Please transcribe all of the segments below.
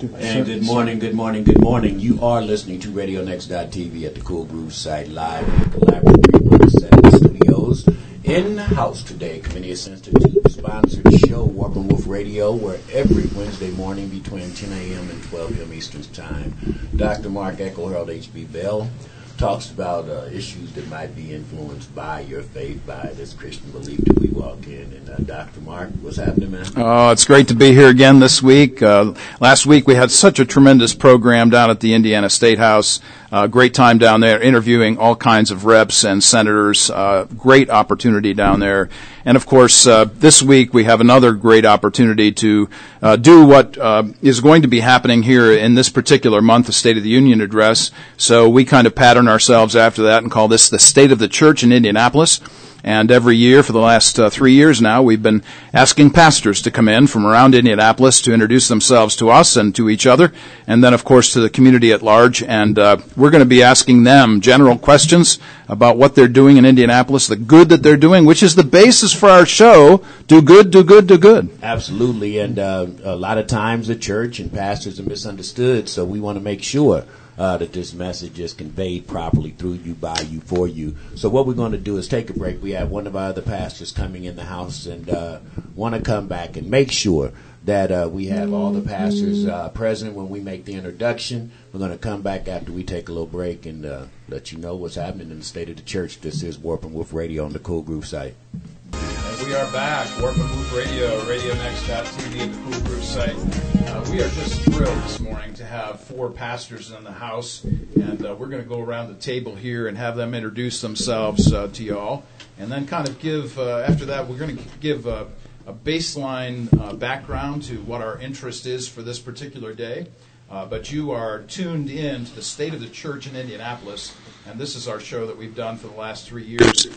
And good morning, good morning, good morning. You are listening to RadioNext.tv at the Cool Groove site live in the Collaborative 317 Studios. In the house today, Comenius Institute sponsored show Warp Woof Radio, where every Wednesday morning between 10 a.m. and 12 p.m. Eastern Time, Dr. Mark Eckel, Harold H.B. Bell, talks about uh, issues that might be influenced by your faith, by this Christian belief that we walk in. And uh, Dr. Mark, what's happening, man? Oh, it's great to be here again this week. Uh, last week we had such a tremendous program down at the Indiana State House. Uh, great time down there interviewing all kinds of reps and senators. Uh, great opportunity down there. And of course, uh, this week we have another great opportunity to uh, do what uh, is going to be happening here in this particular month, the State of the Union address. So we kind of pattern ourselves after that and call this the State of the Church in Indianapolis. And every year for the last uh, three years now, we've been asking pastors to come in from around Indianapolis to introduce themselves to us and to each other, and then, of course, to the community at large. And uh, we're going to be asking them general questions about what they're doing in Indianapolis, the good that they're doing, which is the basis for our show. Do good, do good, do good. Absolutely. And uh, a lot of times the church and pastors are misunderstood, so we want to make sure uh, that this message is conveyed properly through you, by you, for you. So what we're going to do is take a break. We have one of our other pastors coming in the house and uh, want to come back and make sure that uh, we have all the pastors uh, present when we make the introduction. We're going to come back after we take a little break and uh, let you know what's happening in the state of the church. This is Warp and Woof Radio on the Cool Groove site. We are back, Warp and Woof Radio, RadioNext.tv the Groove site. Uh, we are just thrilled this morning to have four pastors in the house, and uh, we're going to go around the table here and have them introduce themselves uh, to y'all, and then kind of give. Uh, after that, we're going to give a, a baseline uh, background to what our interest is for this particular day. Uh, but you are tuned in to the state of the church in Indianapolis, and this is our show that we've done for the last three years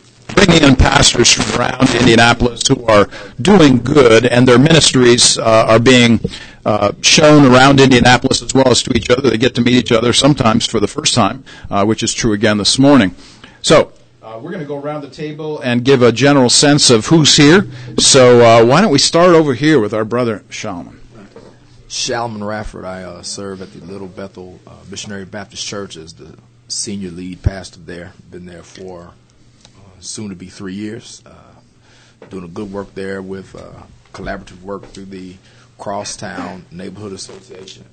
bringing in pastors from around Indianapolis who are doing good, and their ministries uh, are being uh, shown around Indianapolis as well as to each other. They get to meet each other sometimes for the first time, uh, which is true again this morning. So. Uh, we're going to go around the table and give a general sense of who's here. So, uh, why don't we start over here with our brother Shalman? Shalman Rafford. I uh, serve at the Little Bethel Missionary Baptist Church as the senior lead pastor there. Been there for soon to be three years. Uh, doing a good work there with uh, collaborative work through the Crosstown Neighborhood Association,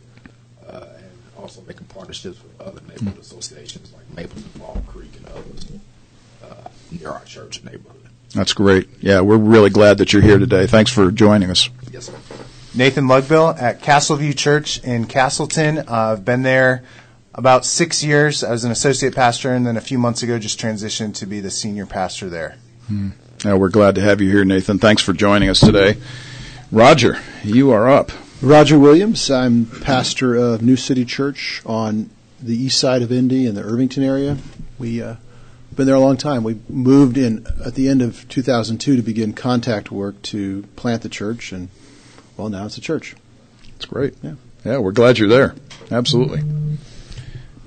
uh, and also making partnerships with other neighborhood mm-hmm. associations like Mapleton, Fall Creek, and others uh, near our church neighborhood. That's great. Yeah, we're really glad that you're here today. Thanks for joining us. Yes, sir. Nathan Lugbill at Castleview Church in Castleton. Uh, I've been there about six years. I was an associate pastor, and then a few months ago, just transitioned to be the senior pastor there. Hmm. Yeah, we're glad to have you here, Nathan. Thanks for joining us today. Roger, you are up. Roger Williams. I'm pastor of New City Church on the east side of Indy in the Irvington area. We uh, been there a long time. We moved in at the end of 2002 to begin contact work to plant the church, and well, now it's a church. It's great. Yeah, yeah, we're glad you're there. Absolutely.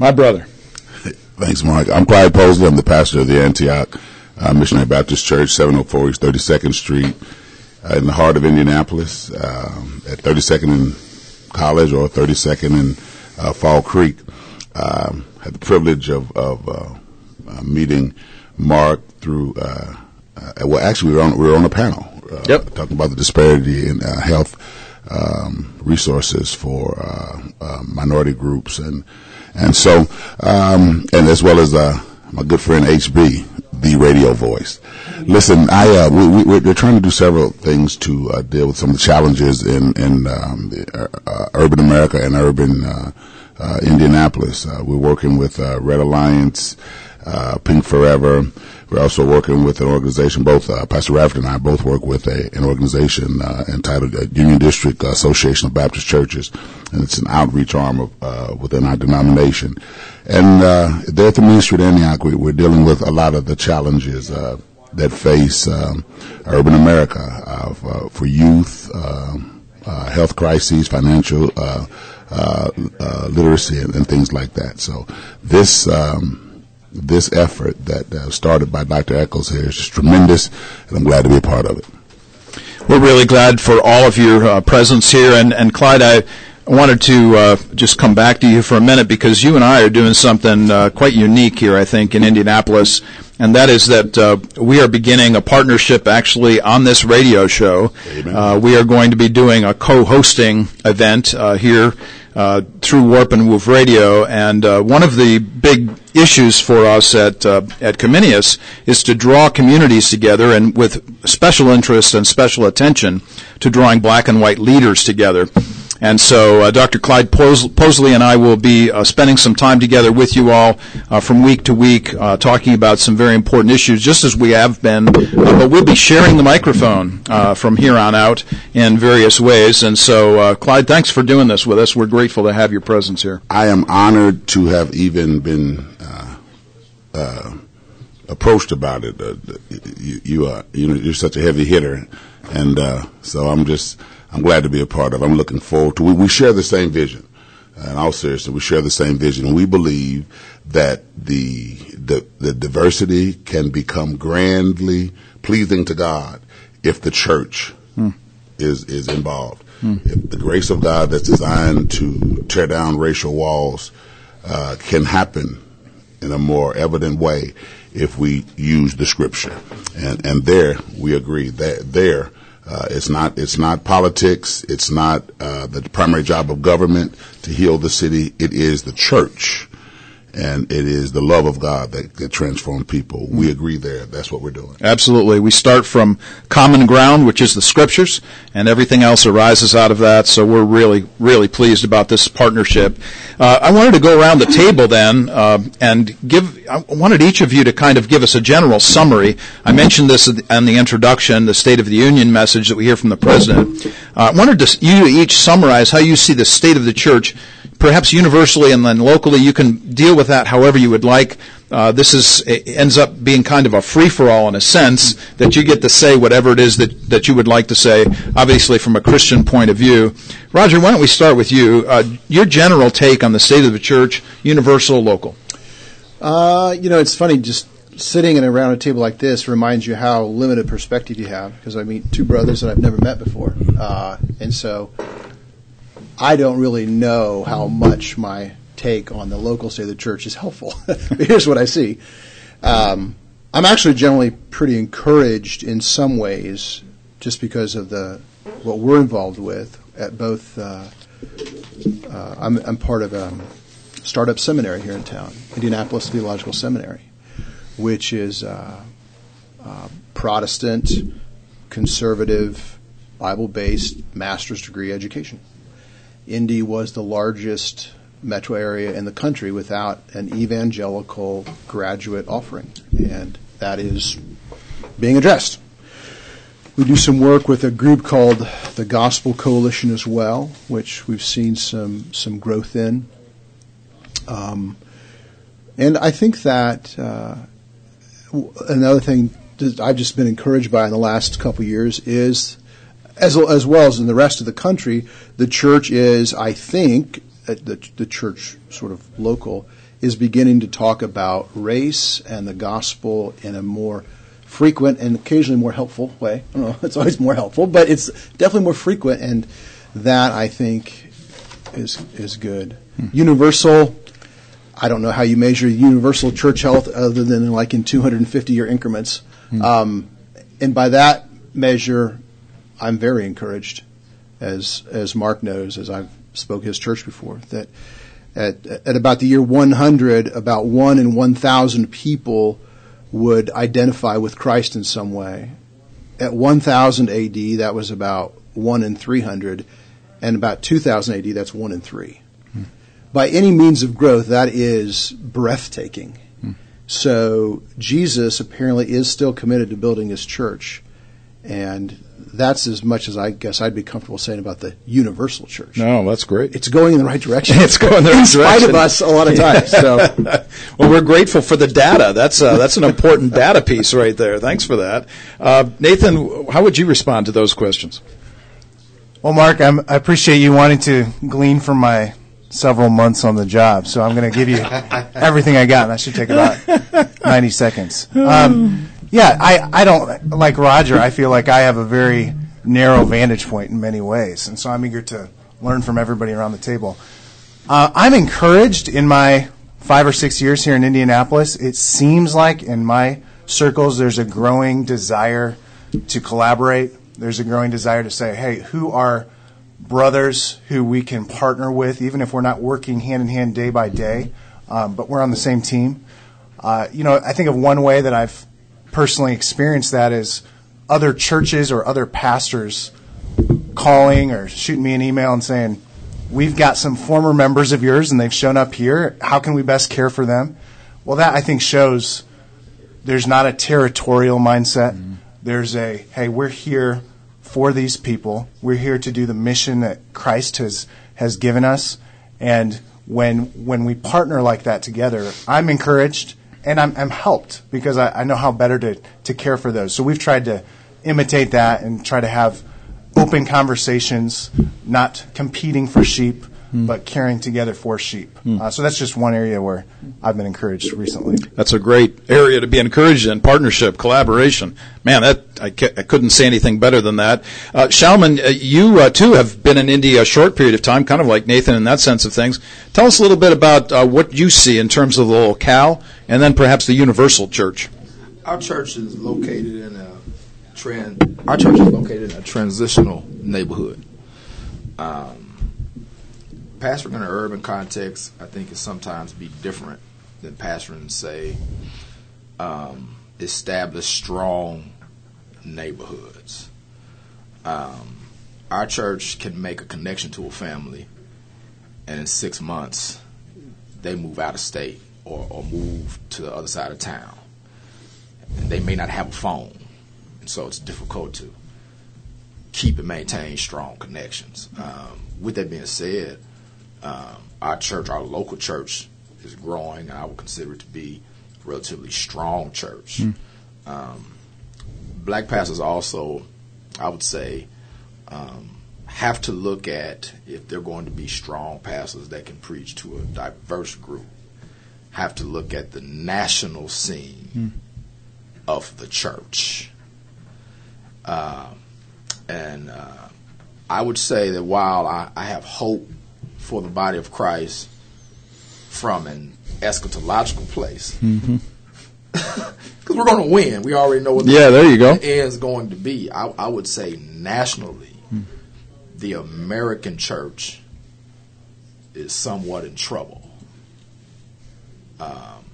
My brother. Thanks, Mark. I'm Clyde Posley. I'm the pastor of the Antioch uh, Missionary Baptist Church, 704 East 32nd Street, uh, in the heart of Indianapolis, um, at 32nd and College or 32nd and uh, Fall Creek. Um, had the privilege of, of uh, uh, meeting Mark through. Uh, well, actually, we were on we were on a panel. yep. Talking about the disparity in health um, resources for minority groups and and so, um, and as well as, uh, my good friend HB, the radio voice. Listen, I, uh, we, we, are trying to do several things to, uh, deal with some of the challenges in, in, um, the, uh, urban America and urban, uh, uh, Indianapolis. we're working with, Red Alliance, Pink Forever, we're also working with an organization, both uh, Pastor Rafford and I both work with a, an organization uh, entitled uh, Union District Association of Baptist Churches, and it's an outreach arm of, uh, within our denomination. And uh, there at the Ministry at Antioch, we, are dealing with a lot of the challenges uh, that face um, urban America for youth, um, health crises, financial literacy, and, and, things like that. So this. Um, this effort that uh, started by Dr. Eckel here is just tremendous, and I'm glad to be a part of it. We're really glad for all of your uh, presence here, and, and Clyde, I wanted to uh, just come back to you for a minute because you and I are doing something uh, quite unique here, I think, in Indianapolis, and that is that uh, we are beginning a partnership actually on this radio show. Uh, we are going to be doing a co-hosting event uh, here uh, through Warp and Woof Radio, and uh, one of the big issues for us at uh, at Comenius is to draw communities together, and with special interest and special attention to drawing black and white leaders together. And so uh, Dr. Clyde Posley and I will be uh, spending some time together with you all uh, from week to week uh, talking about some very important issues, just as we have been. Uh, but we'll be sharing the microphone uh, from here on out in various ways. And so, Clyde, thanks for doing this with us. We're grateful to have your presence here. I am honored to have even been approached about it. you, you, are you know, you're such a heavy hitter, and so I'm just I'm glad to be a part of. I'm looking forward to. We, we share the same vision. In all seriousness, we share the same vision. We believe that the, the the diversity can become grandly pleasing to God if the church hmm. is is involved. Hmm. If the grace of God that's designed to tear down racial walls uh, can happen in a more evident way if we use the scripture. And and there we agree that there uh, it's not. It's not politics. It's not uh, the primary job of government to heal the city. It is the church and it is the love of God that, that transforms people. We agree there. That's what we're doing. Absolutely. We start from common ground, which is the scriptures, and everything else arises out of that. So we're really, really pleased about this partnership. Uh, I wanted to go around the table then uh, and give. I wanted each of you to kind of give us a general summary. I mentioned this in the introduction, the State of the Union message that we hear from the president. Uh, I wanted to, you to each summarize how you see the state of the church perhaps universally and then locally, you can deal with that however you would like. Uh, this is ends up being kind of a free for all in a sense that you get to say whatever it is that, that you would like to say. Obviously, from a Christian point of view, Roger, why don't we start with you? Uh, your general take on the state of the church, universal, local. Uh, you know, it's funny just sitting in around a table like this reminds you how limited perspective you have because I meet two brothers that I've never met before, uh, and so I don't really know how much my take on the local state of the church is helpful. Here's what I see. Um, I'm actually generally pretty encouraged in some ways, just because of the what we're involved with at both. Uh, uh, I'm, I'm, part of a startup seminary here in town, Indianapolis Theological Seminary, which is uh, uh Protestant, conservative, Bible-based master's degree education. Indy was the largest metro area in the country without an evangelical graduate offering, and that is being addressed. We do some work with a group called the Gospel Coalition as well, which we've seen some some growth in. Um, and I think that uh, another thing that I've just been encouraged by in the last couple years is as, as well as in the rest of the country, the church is, I think, uh, the, the church sort of local, is beginning to talk about race and the gospel in a more frequent and occasionally more helpful way. I don't know, it's always more helpful, but it's definitely more frequent, and that I think is is good. Hmm. Universal. I don't know how you measure universal church health other than like in 250 year increments. Hmm. Um, and by that measure, I'm very encouraged, as as Mark knows, as I've spoke his church before, that at at about the year 100, about one in 1,000 people would identify with Christ in some way. At 1000 AD, that was about one in 300, and about 2000 AD, that's one in three. Hmm. By any means of growth, that is breathtaking. Hmm. So Jesus apparently is still committed to building his church, and that's as much as I guess I'd be comfortable saying about the universal church. No, that's great. It's going in the right direction. it's going in the right in direction. In spite of us a lot of times. So. well, we're grateful for the data. That's uh, that's an important data piece right there. Thanks for that. Uh, Nathan, how would you respond to those questions? Well, Mark, I'm, I appreciate you wanting to glean from my several months on the job, so I'm going to give you everything I got, and that should take about 90 seconds. Um, yeah, I, I don't like Roger. I feel like I have a very narrow vantage point in many ways, and so I'm eager to learn from everybody around the table. Uh, I'm encouraged in my five or six years here in Indianapolis. It seems like in my circles there's a growing desire to collaborate. There's a growing desire to say, hey, who are brothers who we can partner with, even if we're not working hand in hand day by day, um, but we're on the same team. Uh, you know, I think of one way that I've personally experienced that is other churches or other pastors calling or shooting me an email and saying, We've got some former members of yours and they've shown up here. How can we best care for them? Well, that I think shows there's not a territorial mindset. Mm-hmm. There's a, hey, we're here for these people. We're here to do the mission that Christ has, has given us. And when, when we partner like that together, I'm encouraged and I'm, I'm helped because I, I know how better to, to care for those. So we've tried to imitate that and try to have open conversations, not competing for sheep, mm. but caring together for sheep. Mm. Uh, so that's just one area where I've been encouraged recently. That's a great area to be encouraged in partnership, collaboration. Man, that I, I couldn't say anything better than that. Uh, Shalman, uh, you uh, too have been in Indy a short period of time, kind of like Nathan in that sense of things. Tell us a little bit about uh, what you see in terms of the locale and then perhaps the universal church. Our church is located in a trend. Our church is located in a transitional neighborhood. Um, pastoring in an urban context, I think, is sometimes be different than pastoring, say, um, established, strong neighborhoods. Um, our church can make a connection to a family, and in six months, they move out of state or, or move to the other side of town. And they may not have a phone and so it's difficult to keep and maintain strong connections. Um, with that being said, um, our church, our local church, is growing, I would consider it to be a relatively strong church. Mm. Um, black pastors also, I would say, um, have to look at if they're going to be strong pastors that can preach to a diverse group. Have to look at the national scene mm. of the church uh, and uh, I would say that while I, I, have hope for the body of Christ from an eschatological place, because mm-hmm. we're going to win, we already know what the, yeah, there you go. the end is going to be. I, I would say nationally, mm. the American church is somewhat in trouble, um,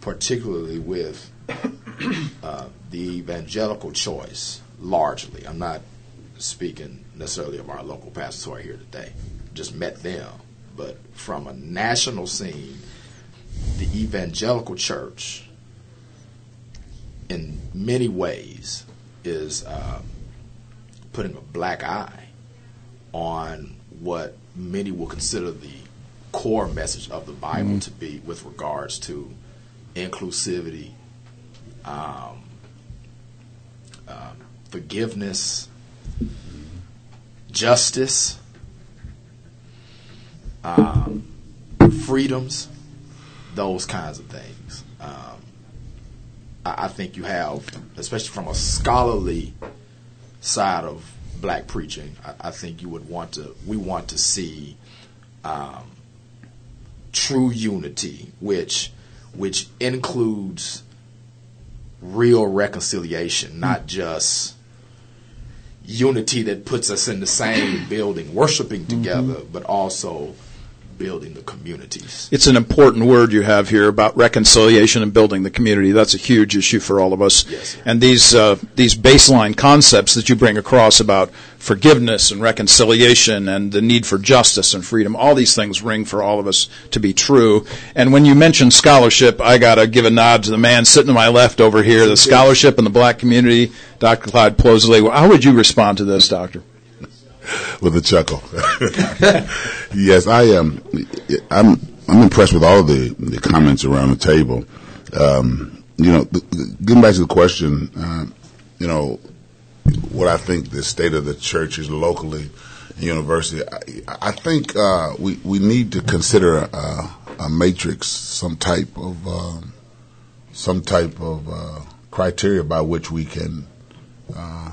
particularly with uh, the evangelical choice largely. I'm not speaking necessarily of our local pastors who are here today. Just met them. But from a national scene, the evangelical church, in many ways, is uh, putting a black eye on what many will consider the core message of the Bible mm-hmm. to be with regards to inclusivity, um, um, forgiveness, justice, um, freedoms, those kinds of things. Um, I, I, think you have, especially from a scholarly side of black preaching, I, I think you would want to. We want to see um, true unity, which which includes real reconciliation, not just unity that puts us in the same building, worshiping mm-hmm. together, mm-hmm. but also building the communities. It's an important word you have here about reconciliation and building the community. That's a huge issue for all of us. Yes, and these uh, these baseline concepts that you bring across about forgiveness and reconciliation and the need for justice and freedom, all these things ring for all of us to be true. And when you mention scholarship, I got to give a nod to the man sitting to my left over here, the scholarship in the black community, Dr. Clyde Posley. How would you respond to this, Doctor? With a chuckle. yes, I am. I'm. I'm impressed with all the, the comments around the table. Um, you know, getting back to the question, uh, you know, what I think the state of the church is locally, university. I, I think uh, we we need to consider a, a matrix, some type of um, some type of uh, criteria by which we can uh,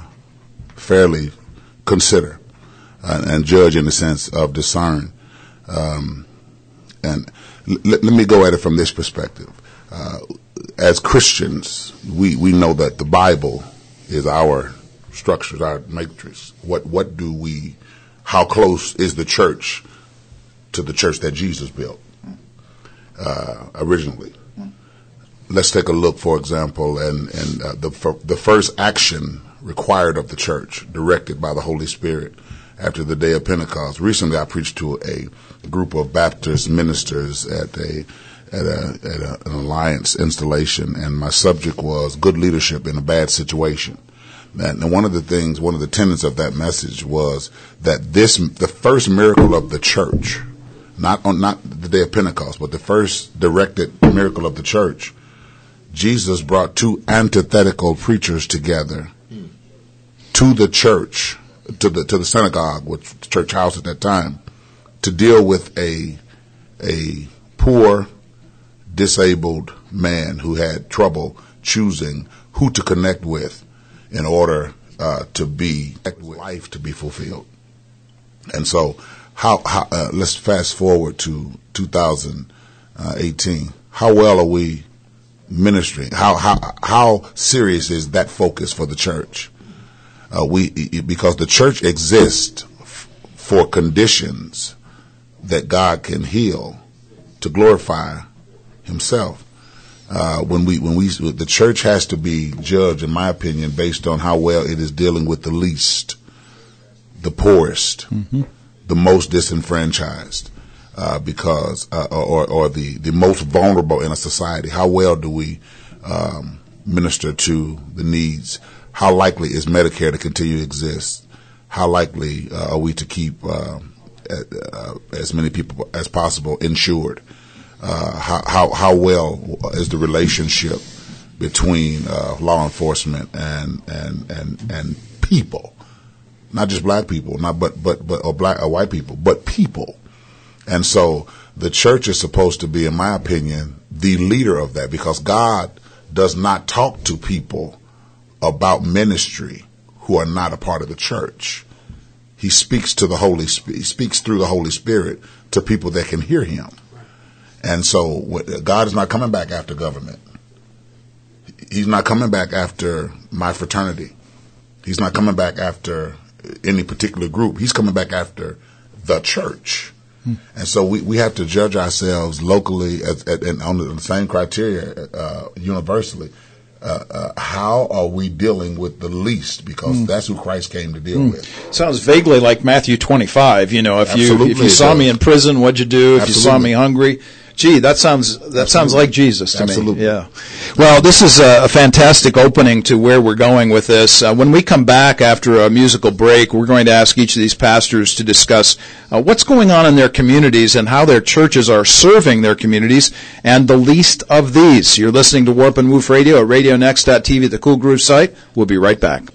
fairly consider uh, and judge in the sense of discern. Um, and l- let me go at it from this perspective. Uh, as Christians, we, we know that the Bible is our structures, our matrix. What what do we? How close is the church to the church that Jesus built uh, originally? Let's take a look, for example, and and uh, the the first action required of the church, directed by the Holy Spirit, after the day of Pentecost. Recently, I preached to a group of Baptist ministers at a at, a, at a, an alliance installation, and my subject was good leadership in a bad situation. And one of the things, one of the tenets of that message was that this, the first miracle of the church, not on not the day of Pentecost, but the first directed miracle of the church, Jesus brought two antithetical preachers together to the church, to the to the synagogue, which the church house at that time, to deal with a a poor, disabled man who had trouble choosing who to connect with in order uh, to be life to be fulfilled. And so, how, how uh, let's fast forward to 2018. How well are we ministering? How how how serious is that focus for the church? Uh, we because the church exists f- for conditions that God can heal to glorify Himself uh, when we when we the church has to be judged, in my opinion, based on how well it is dealing with the least, the poorest, mm-hmm. the most disenfranchised, uh, because uh, or or the the most vulnerable in a society. How well do we um, minister to the needs? How likely is Medicare to continue to exist? How likely uh, are we to keep uh, uh, as many people as possible insured? uh, how, how, how well is the relationship between uh, law enforcement and and and and people, not just black people, not but but but or black or white people, but people, and so the church is supposed to be, in my opinion, the leader of that because God does not talk to people about ministry who are not a part of the church. He speaks to the Holy Spirit, He speaks through the Holy Spirit to people that can hear him. And so God is not coming back after government. He's not coming back after my fraternity. He's not coming back after any particular group. He's coming back after the church. Hmm. And so we, we have to judge ourselves locally as, as, and on the same criteria uh, universally. Uh, uh, how are we dealing with the least? Because mm. that's who Christ came to deal mm. with. Sounds vaguely like Matthew 25. You know, if Absolutely you if you saw me in prison, what'd you do? If Absolutely. you saw me hungry, Gee, that sounds that Absolutely. sounds like Jesus to Absolutely. me. Yeah. Well, this is a, a, fantastic opening to where we're going with this. Uh, when we come back after a musical break, we're going to ask each of these pastors to discuss uh, what's going on in their communities and how their churches are serving their communities and the least of these. You're listening to Warp and Woof Radio at RadioNext.tv, the Cool Groove site. We'll be right back.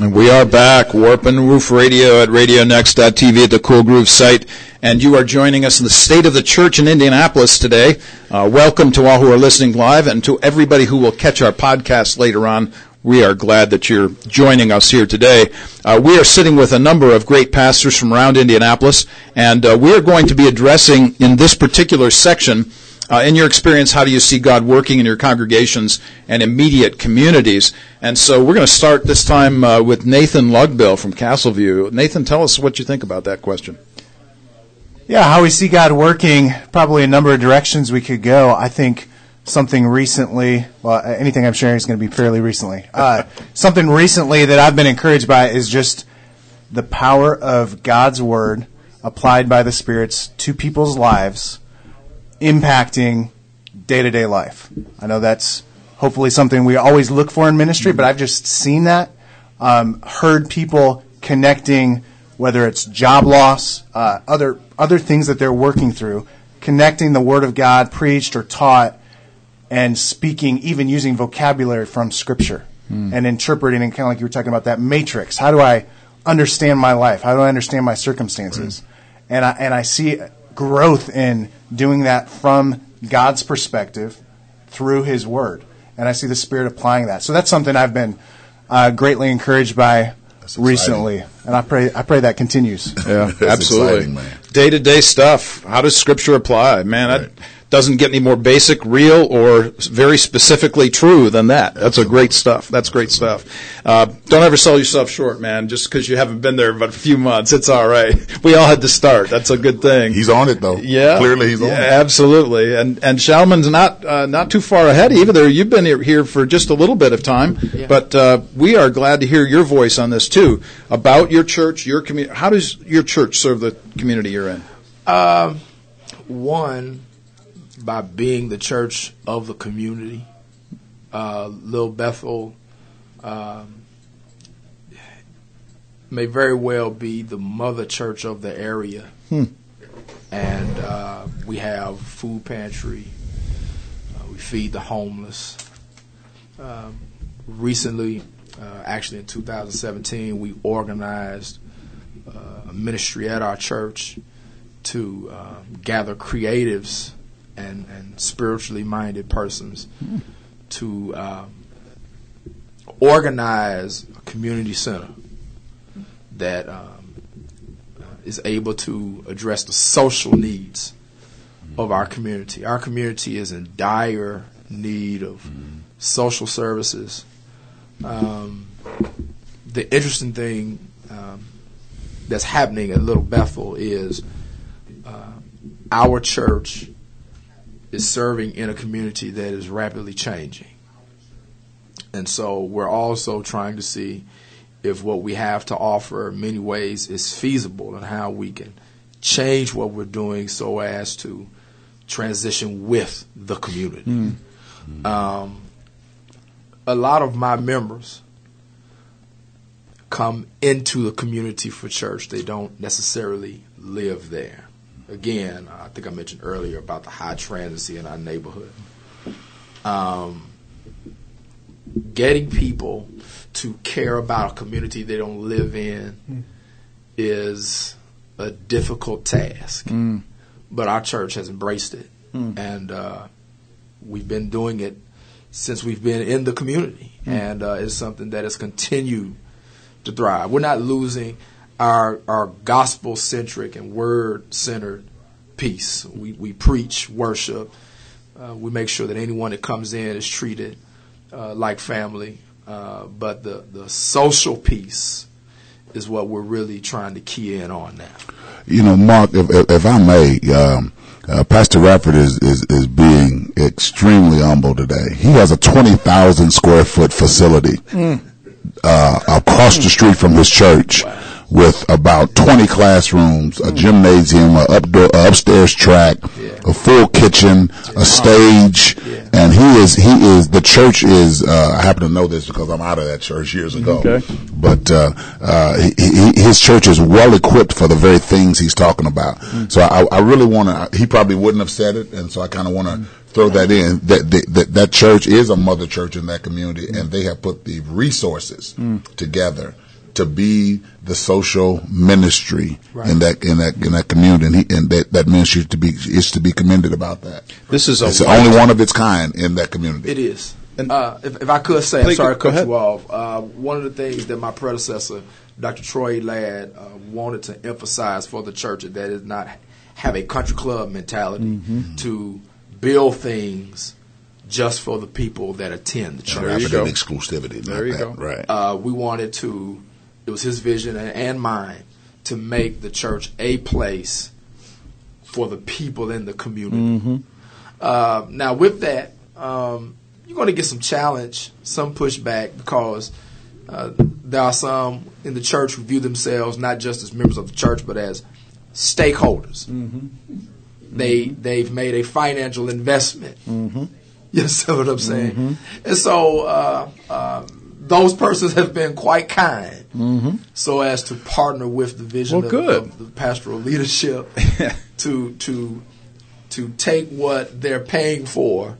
And we are back, Warp and Woof Radio at RadioNext.tv at the Cool Groove site and you are joining us in the state of the church in Indianapolis today. Uh, welcome to all who are listening live and to everybody who will catch our podcast later on. We are glad that you're joining us here today. Uh, we are sitting with a number of great pastors from around Indianapolis, and uh, we are going to be addressing in this particular section uh, in your experience, how do you see God working in your congregations and immediate communities? And so we're going to start this time uh, with Nathan Lugbill from Castleview. Nathan, tell us what you think about that question. Yeah, how we see God working, probably a number of directions we could go. I think something recently, well, anything I'm sharing is going to be fairly recently. Uh, something recently that I've been encouraged by is just the power of God's Word applied by the spirits to people's lives, impacting day to day life. I know that's hopefully something we always look for in ministry, but I've just seen that, um, heard people connecting whether it's job loss, uh, other other things that they're working through, connecting the Word of God preached or taught, and speaking, even using vocabulary from Scripture mm. and interpreting, and kind of like you were talking about that matrix. How do I understand my life? How do I understand my circumstances? Right. And I and I see growth in doing that from God's perspective through His Word, and I see the Spirit applying that. So that's something I've been uh, greatly encouraged by recently. and I pray I pray that continues. Yeah, absolutely. Day to day stuff. How does Scripture apply? Man, Right. that doesn't get any more basic, real, or very specifically true than that. That's a great stuff. That's great stuff. Uh, don't ever sell yourself short, man. Just because you haven't been there but a few months, it's all right. We all had to start. That's a good thing. He's on it though. Yeah, clearly he's on yeah, it. Absolutely, and and Shalman's not uh, not too far ahead either. You've been here- here for just a little bit of time, but uh, we are glad to hear your voice on this too about your church, your community. How does your church serve the community you're in? Um, one, by being the church of the community. Uh, Little Bethel um, may very well be the mother church of the area. And uh, we have food pantry. Uh, we feed the homeless. Um, recently, uh, actually in 2017, we organized uh, a ministry at our church to um, gather creatives and, and spiritually minded persons to um, organize a community center that um, uh, is able to address the social needs of our community. Our community is in dire need of social services. Um, the interesting thing um, that's happening at Little Bethel is uh, our church is serving in a community that is rapidly changing. And so we're also trying to see if what we have to offer in many ways is feasible and how we can change what we're doing so as to transition with the community. Um, a lot of my members come into the community for church. They don't necessarily live there. Again, I think I mentioned earlier about the high transiency in our neighborhood. Um, getting people to care about a community they don't live in is a difficult task. But our church has embraced it. And uh, we've been doing it since we've been in the community. And uh, it's something that has continued to thrive. We're not losing our our gospel centric and word centered piece. We we preach, worship. Uh, we make sure that anyone that comes in is treated uh, like family. Uh, but the the social piece is what we're really trying to key in on now. You know, Mark, if, if, if I may, um, uh, Pastor Rafford is, is, is being extremely humble today. He has a 20,000 square foot facility uh, across the street from his church with about 20 classrooms, a gymnasium, a updoor, a upstairs track, a full kitchen, a stage, and he is, he is, the church is, uh, I happen to know this because I'm out of that church years ago. Okay. But, uh, uh, he, he, his church is well equipped for the very things he's talking about. So I, I really want to, he probably wouldn't have said it, and so I kind of want to throw that in. That, that, that, that church is a mother church in that community, and they have put the resources together to be the social ministry in that in that in that community, and, he, and that that ministry is to be is to be commended about that. This is a It's the only one of its kind in that community. It is. And- uh, if, if I could say, I'm Please, sorry to cut ahead. you off. Uh, one of the things that my predecessor, Dr. Troy Ladd, uh, wanted to emphasize for the church is that it not have a country club mentality Mm-hmm. to build things just for the people that attend the church. There you go. exclusivity. There you that, go. Right. uh, we wanted to, it was his vision and, mine, to make the church a place for the people in the community. Uh, now, with that, um, you're going to get some challenge, some pushback, because uh, there are some in the church who view themselves not just as members of the church, but as stakeholders. They they've made a financial investment. You see what I'm saying? And so uh, uh, those persons have been quite kind, Mm-hmm. so as to partner with the vision Well, of, good. of the pastoral leadership to to to take what they're paying for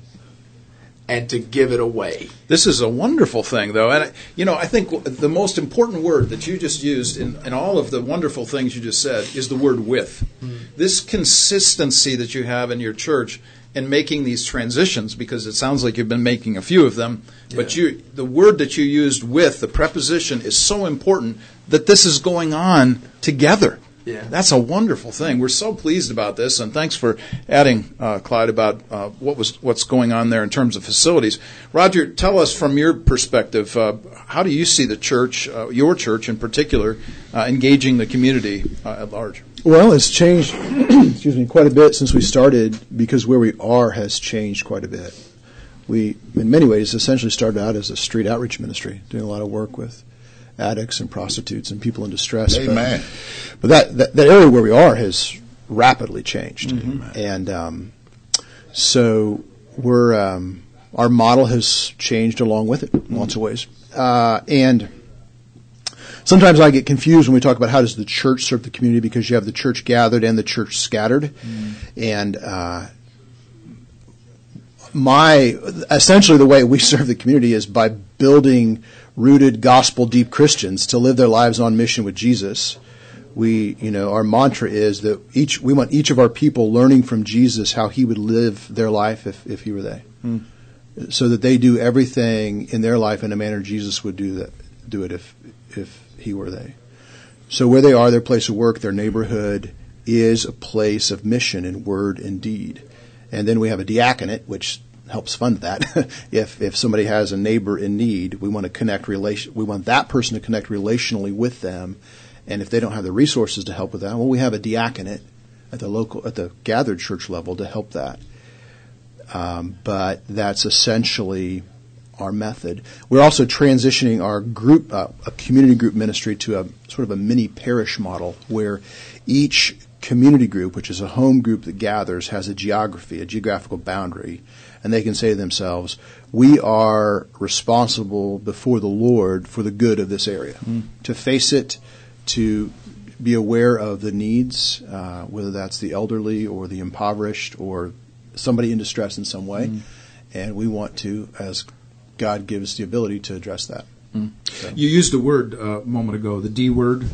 and to give it away. This is a wonderful thing, though, and you know, I think the most important word that you just used in, in all of the wonderful things you just said is the word "with." Hmm. This consistency that you have in your church in making these transitions because it sounds like you've been making a few of them. But you, the word that you used with the preposition is so important that this is going on together. Yeah. That's a wonderful thing. We're so pleased about this, and thanks for adding, uh, Clyde, about uh, what was what's going on there in terms of facilities. Roger, tell us from your perspective, uh, how do you see the church, uh, your church in particular, uh, engaging the community uh, at large? Well, it's changed, excuse me, quite a bit since we started because where we are has changed quite a bit. We, in many ways, essentially started out as a street outreach ministry, doing a lot of work with addicts and prostitutes and people in distress. But- Amen. But, that, that that area where we are has rapidly changed, and um, so we're um, our model has changed along with it in lots of ways, uh, and sometimes I get confused when we talk about how does the church serve the community because you have the church gathered and the church scattered, and uh, my essentially the way we serve the community is by building rooted gospel deep Christians to live their lives on mission with Jesus. We, you know, our mantra is that each we want each of our people learning from Jesus how he would live their life if, if he were they. So that they do everything in their life in a manner Jesus would do that do it if if he were they. So where they are, their place of work, their neighborhood is a place of mission in word and deed. And then we have a diaconate, which helps fund that. if if somebody has a neighbor in need, we want to connect relation. We want that person to connect relationally with them. And if they don't have the resources to help with that, well, we have a diaconate at the local at the gathered church level to help that. Um, but that's essentially our method. We're also transitioning our group, uh, a community group ministry, to a sort of a mini parish model where each community group, which is a home group that gathers, has a geography, a geographical boundary, and they can say to themselves, "We are responsible before the Lord for the good of this area, to face it, to be aware of the needs, uh, whether that's the elderly or the impoverished or somebody in distress in some way, and we want to, as God gives the ability to address that. You used a word uh, a moment ago, the D word.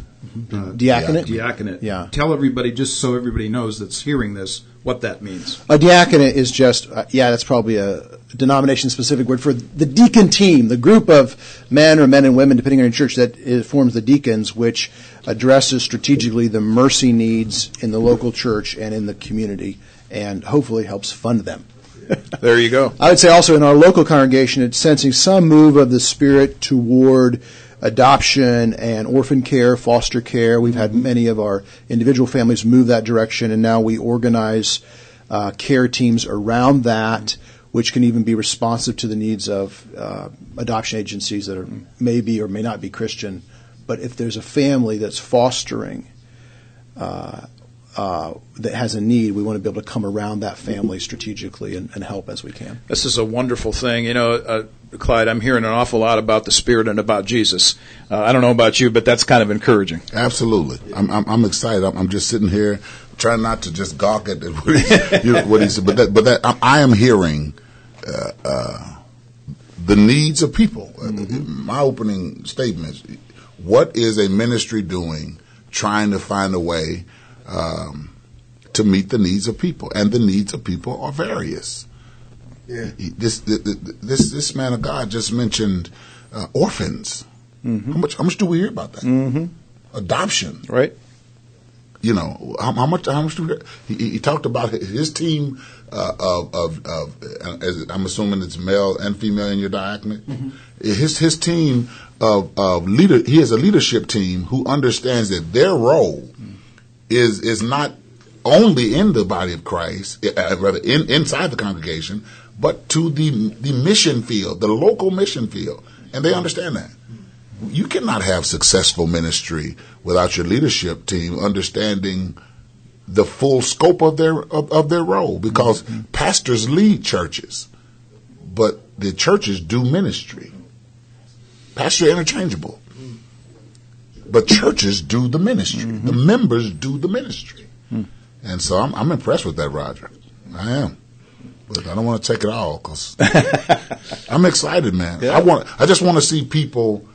Uh, Diaconate? Diaconate. Yeah. Tell everybody, just so everybody knows that's hearing this, what that means. A diaconate is just, uh, yeah, that's probably a denomination specific word for the deacon team, the group of men or men and women, depending on your church, that is, forms the deacons, which addresses strategically the mercy needs in the local church and in the community, and hopefully helps fund them. There you go. I would say also in our local congregation, it's sensing some move of the Spirit toward adoption and orphan care, foster care. We've had many of our individual families move that direction, and now we organize uh, care teams around that, which can even be responsive to the needs of uh, adoption agencies that are may be or may not be Christian. But if there's a family that's fostering uh, uh, that has a need, we want to be able to come around that family strategically and, and help as we can. This is a wonderful thing. You know, uh, Clyde, I'm hearing an awful lot about the Spirit and about Jesus. Uh, I don't know about you, but that's kind of encouraging. Absolutely. I'm, I'm, I'm excited. I'm, I'm just sitting here trying not to just gawk at what he, you know, what he said. But that, but that, I, I am hearing uh, uh, the needs of people. Uh, My opening statements. What is a ministry doing trying to find a way um, to meet the needs of people? And the needs of people are various. Yeah. This, this, this, man of God just mentioned uh, orphans. How much? How much do we hear about that? Mm-hmm. Adoption. Right? You know how, how much? How much do we? Hear? He, he- talked about his- team uh, of of, of uh, as I'm assuming it's male and female in your diaconate. His his team of of leader. He has a leadership team who understands that their role is is not only in the body of Christ, uh, rather in, inside the congregation, but to the the mission field, the local mission field, and they understand that. You cannot have successful ministry without your leadership team understanding the full scope of their of, of their role, because pastors lead churches, but the churches do ministry. Pastors are interchangeable. But churches do the ministry. The members do the ministry. And so I'm, I'm impressed with that, Roger. I am. But I don't want to take it all because I'm excited, man. I want. I just want to see people.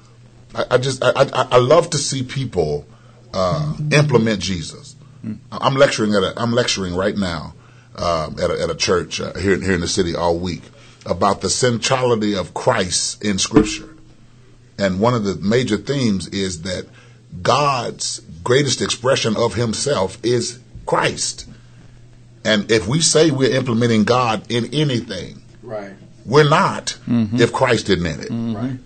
I, I just. I, I, I love to see people uh, implement Jesus. I'm lecturing at. A, I'm lecturing right now um, at, a, at a church uh, here, here in the city all week about the centrality of Christ in Scripture. And one of the major themes is that God's greatest expression of Himself is Christ. And if we say we're implementing God in anything, Right. we're not mm-hmm. if Christ isn't in it. Mm-hmm. Right.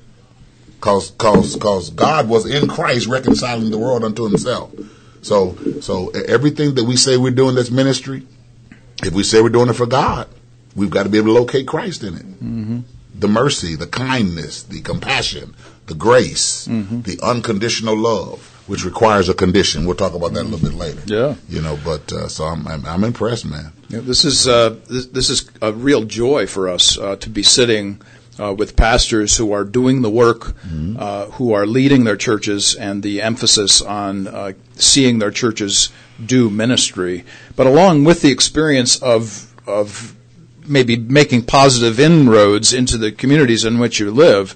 Cause, cause, cause God was in Christ reconciling the world unto himself. So, so everything that we say we're doing that's ministry, if we say we're doing it for God, we've got to be able to locate Christ in it. Mm-hmm. The mercy, the kindness, the compassion, the grace, the unconditional love, which requires a condition. We'll talk about that a little bit later. Yeah. You know, but, uh, so I'm, I'm, I'm impressed, man. Yeah, this is uh, this, this is a real joy for us uh, to be sitting uh, with pastors who are doing the work, uh, who are leading their churches, and the emphasis on uh, seeing their churches do ministry. But along with the experience of of maybe making positive inroads into the communities in which you live,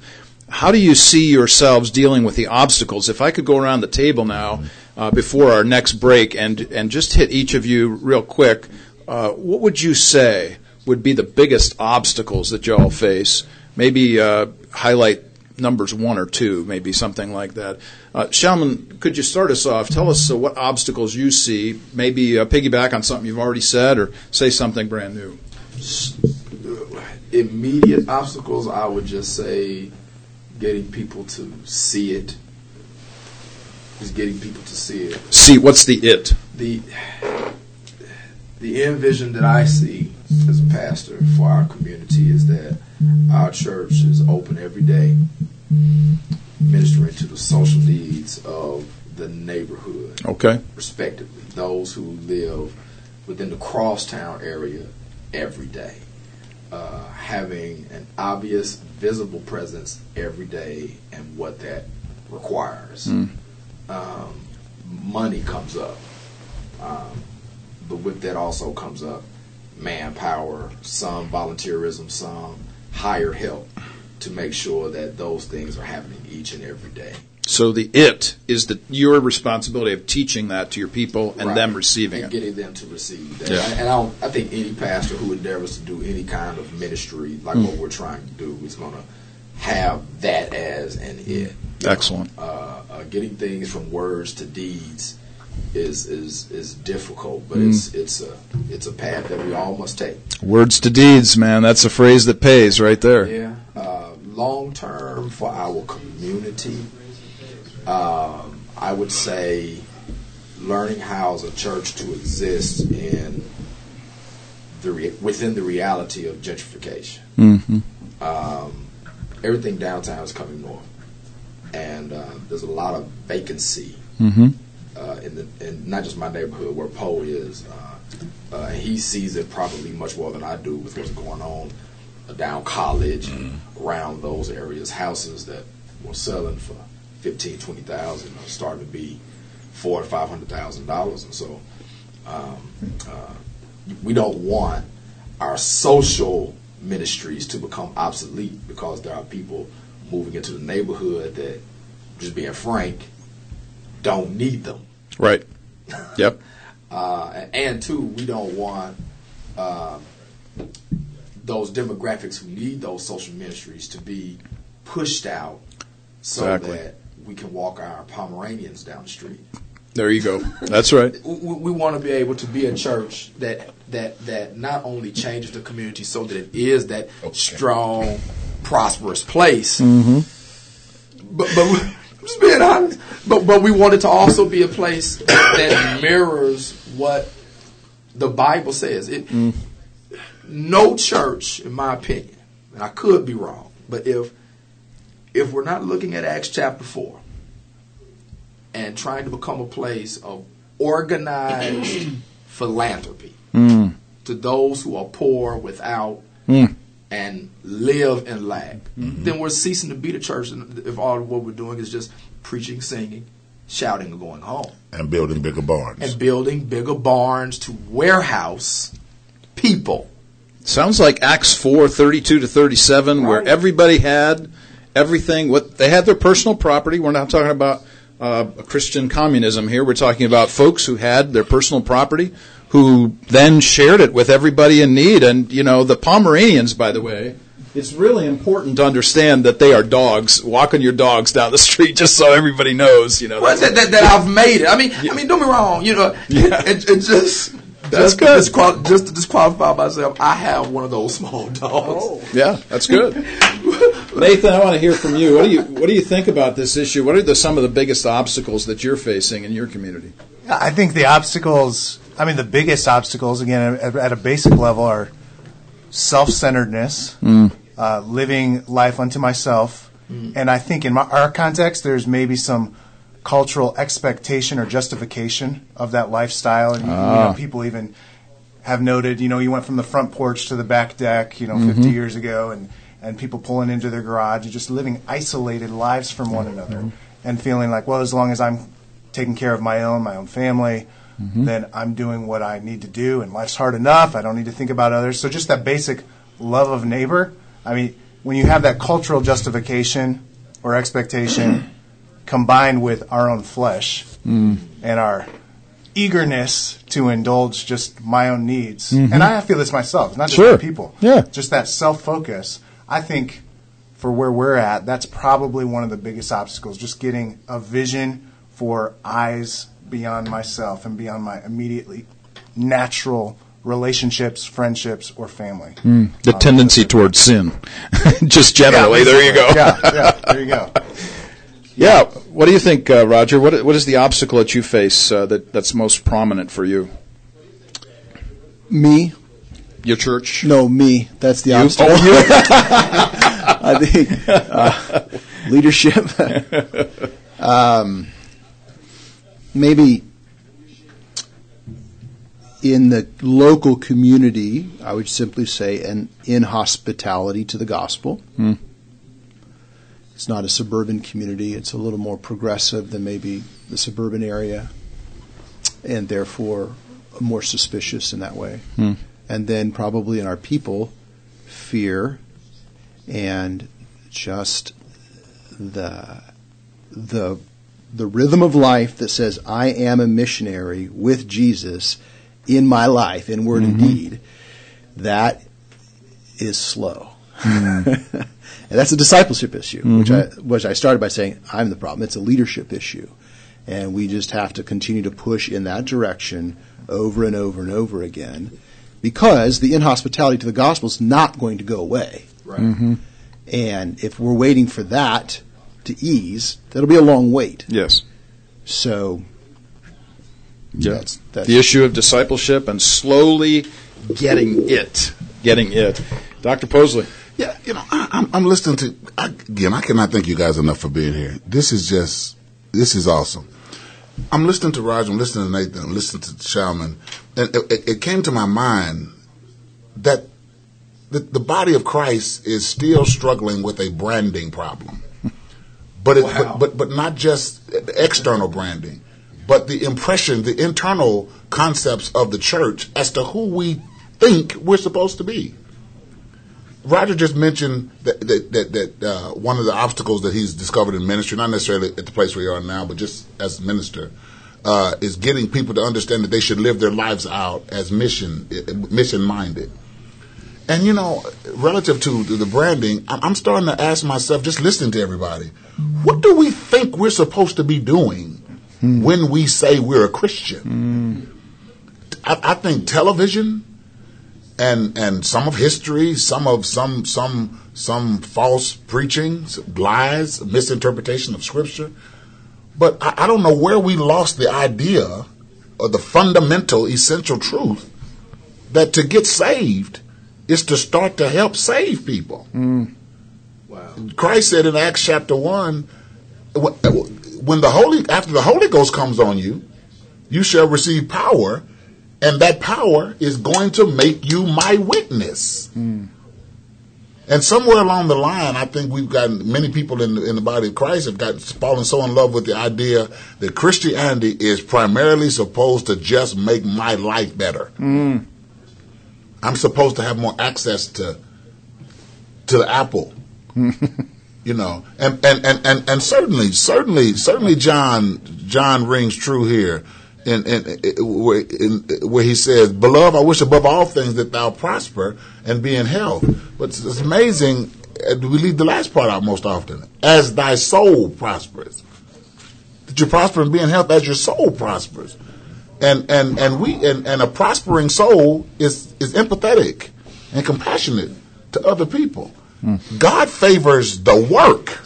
how do you see yourselves dealing with the obstacles? If I could go around the table now uh, before our next break and and just hit each of you real quick, uh, what would you say would be the biggest obstacles that y'all face? Maybe uh, highlight numbers one or two, maybe something like that. Uh, Shalman, could you start us off? Tell us uh, what obstacles you see. Maybe uh, piggyback on something you've already said, or say something brand new. Immediate obstacles, I would just say getting people to see it. Is getting people to see it. See, what's the it? the the end vision that I see as a pastor for our community is that our church is open every day, ministering to the social needs of the neighborhood, Okay. respectively, those who live within the crosstown area every day, uh, having an obvious, visible presence every day, and what that requires. Um, money comes up. Um, but with that also comes up manpower, some volunteerism, some higher help to make sure that those things are happening each and every day. So the it is the your responsibility of teaching that to your people and Right. them receiving and it. getting them to receive that. Yeah. And I, don't, I think any pastor who endeavors to do any kind of ministry like Hmm. what we're trying to do is going to have that as an it. Excellent. Uh, uh, getting things from words to deeds is is is difficult, but it's it's a it's a path that we all must take. Words to deeds, man. That's a phrase that pays right there. Yeah. Uh, long term for our community, um, I would say learning how as a church to exist in the re- within the reality of gentrification. hmm Um, everything downtown is coming north, and uh, there's a lot of vacancy hmm uh, in the in not just my neighborhood where Poe is. Uh, uh, he sees it probably much more than I do with what's going on down College, around those areas. Houses that were selling for fifteen, twenty thousand starting to be four to five hundred thousand dollars, and so um, uh, we don't want our social ministries to become obsolete because there are people moving into the neighborhood that, just being frank, don't need them. Right. Yep. Uh, and, and two, we don't want uh, those demographics who need those social ministries to be pushed out so Exactly. that we can walk our Pomeranians down the street. There you go. That's right. We, we want to be able to be a church that that that not only changes the community so that it is that strong, prosperous place, mm-hmm. but but we, just being honest, but but we want it to also be a place that mirrors what the Bible says. It mm. no church, in my opinion, and I could be wrong, but if if we're not looking at Acts chapter four and trying to become a place of organized mm. philanthropy mm. to those who are poor, without, mm. and live in lack, mm-hmm. then we're ceasing to be the church. If all what we're doing is just preaching, singing, shouting, and going home, And building bigger barns. and building bigger barns to warehouse people. Sounds like Acts four thirty two to thirty seven, where everybody had everything. What they had their personal property. We're not talking about uh, Christian communism here. We're talking about folks who had their personal property, who then shared it with everybody in need. And, you know, the Pomeranians, by the way, it's really important to understand that they are dogs, walking your dogs down the street just so everybody knows, you know. Well, that, that, that I've made it. I mean, I mean, don't be wrong. You know, Yeah. it, it just That's just good. To disqual- just to disqualify myself, I have one of those small dogs. Yeah, that's good. Nathan, I want to hear from you. What do you what do you think about this issue? What are the, some of the biggest obstacles that you're facing in your community? I think the obstacles, I mean, the biggest obstacles, again, at, at a basic level, are self centeredness, mm. uh, living life unto myself. Mm. And I think in my, our context, there's maybe some cultural expectation or justification of that lifestyle. And, you know, ah. people even have noted, you know, you went from the front porch to the back deck, you know, 50 mm-hmm. years ago, and, and people pulling into their garage and just living isolated lives from one mm-hmm. another and feeling like, well, as long as I'm taking care of my own, my own family, mm-hmm. then I'm doing what I need to do, and life's hard enough. I don't need to think about others. So just that basic love of neighbor. I mean, when you have that cultural justification or expectation combined with our own flesh mm. and our eagerness to indulge just my own needs. Mm-hmm. And I feel this myself, not just Sure. other people. Yeah. Just that self focus. I think for where we're at, that's probably one of the biggest obstacles, just getting a vision for eyes beyond myself and beyond my immediately natural relationships, friendships, or family. The tendency towards sin, just generally. there you go. yeah, yeah, there you go. Yeah. What do you think, uh, Roger? What what is the obstacle that you face uh, that that's most prominent for you? Me? Your church? No, me. That's the obstacle. I think uh, leadership. um, maybe in the local community, I would simply say an inhospitality to the gospel. It's not a suburban community. It's a little more progressive than maybe the suburban area, and therefore more suspicious in that way. And then probably in our people, fear and just the the the rhythm of life that says I am a missionary with Jesus in my life in word and mm-hmm. deed that is slow. Mm. and that's a discipleship issue, which I mm-hmm. which I started by saying I'm the problem. It's a leadership issue. And we just have to continue to push in that direction over and over and over again because the inhospitality to the gospel is not going to go away. Right. Mm-hmm. And if we're waiting for that to ease, that'll be a long wait. Yes. So Yeah. that's, that's the issue of discipleship and slowly getting it, getting it. Dr. Posley. Yeah, you know, I, I'm, I'm listening to I, again. I cannot thank you guys enough for being here. This is just, this is awesome. I'm listening to Roger. I'm listening to Nathan. I'm listening to Shalman, and it, it, it came to my mind that the, the body of Christ is still struggling with a branding problem, but it, Wow. but, but but not just external branding, but the impression, the internal concepts of the church as to who we think we're supposed to be. Roger just mentioned that that that, that uh, one of the obstacles that he's discovered in ministry, not necessarily at the place where you are now, but just as a minister, uh, is getting people to understand that they should live their lives out as mission mission minded. And you know, relative to the branding, I'm starting to ask myself, just listening to everybody, what do we think we're supposed to be doing when we say we're a Christian? I, I think television and and some of history, some of some some some false preachings, lies, misinterpretation of scripture. But I, I don't know where we lost the idea or the fundamental, essential truth that to get saved is to start to help save people. Mm. Wow. Christ said in Acts chapter one, when the Holy after the Holy Ghost comes on you, you shall receive power, and that power is going to make you my witness. Hmm. And somewhere along the line, I think we've gotten many people in the, in the body of Christ have gotten fallen so in love with the idea that Christianity is primarily supposed to just make my life better. Hmm. I'm supposed to have more access to to the apple you know and and, and, and and certainly certainly certainly john john rings true here in, where, in, where he says, Beloved, I wish above all things that thou prosper and be in health. But it's, it's amazing, uh, we leave the last part out most often. As thy soul prospers. That you prosper and be in health as your soul prospers. And, and, and we, and, and a prospering soul is, is empathetic and compassionate to other people. God favors the work.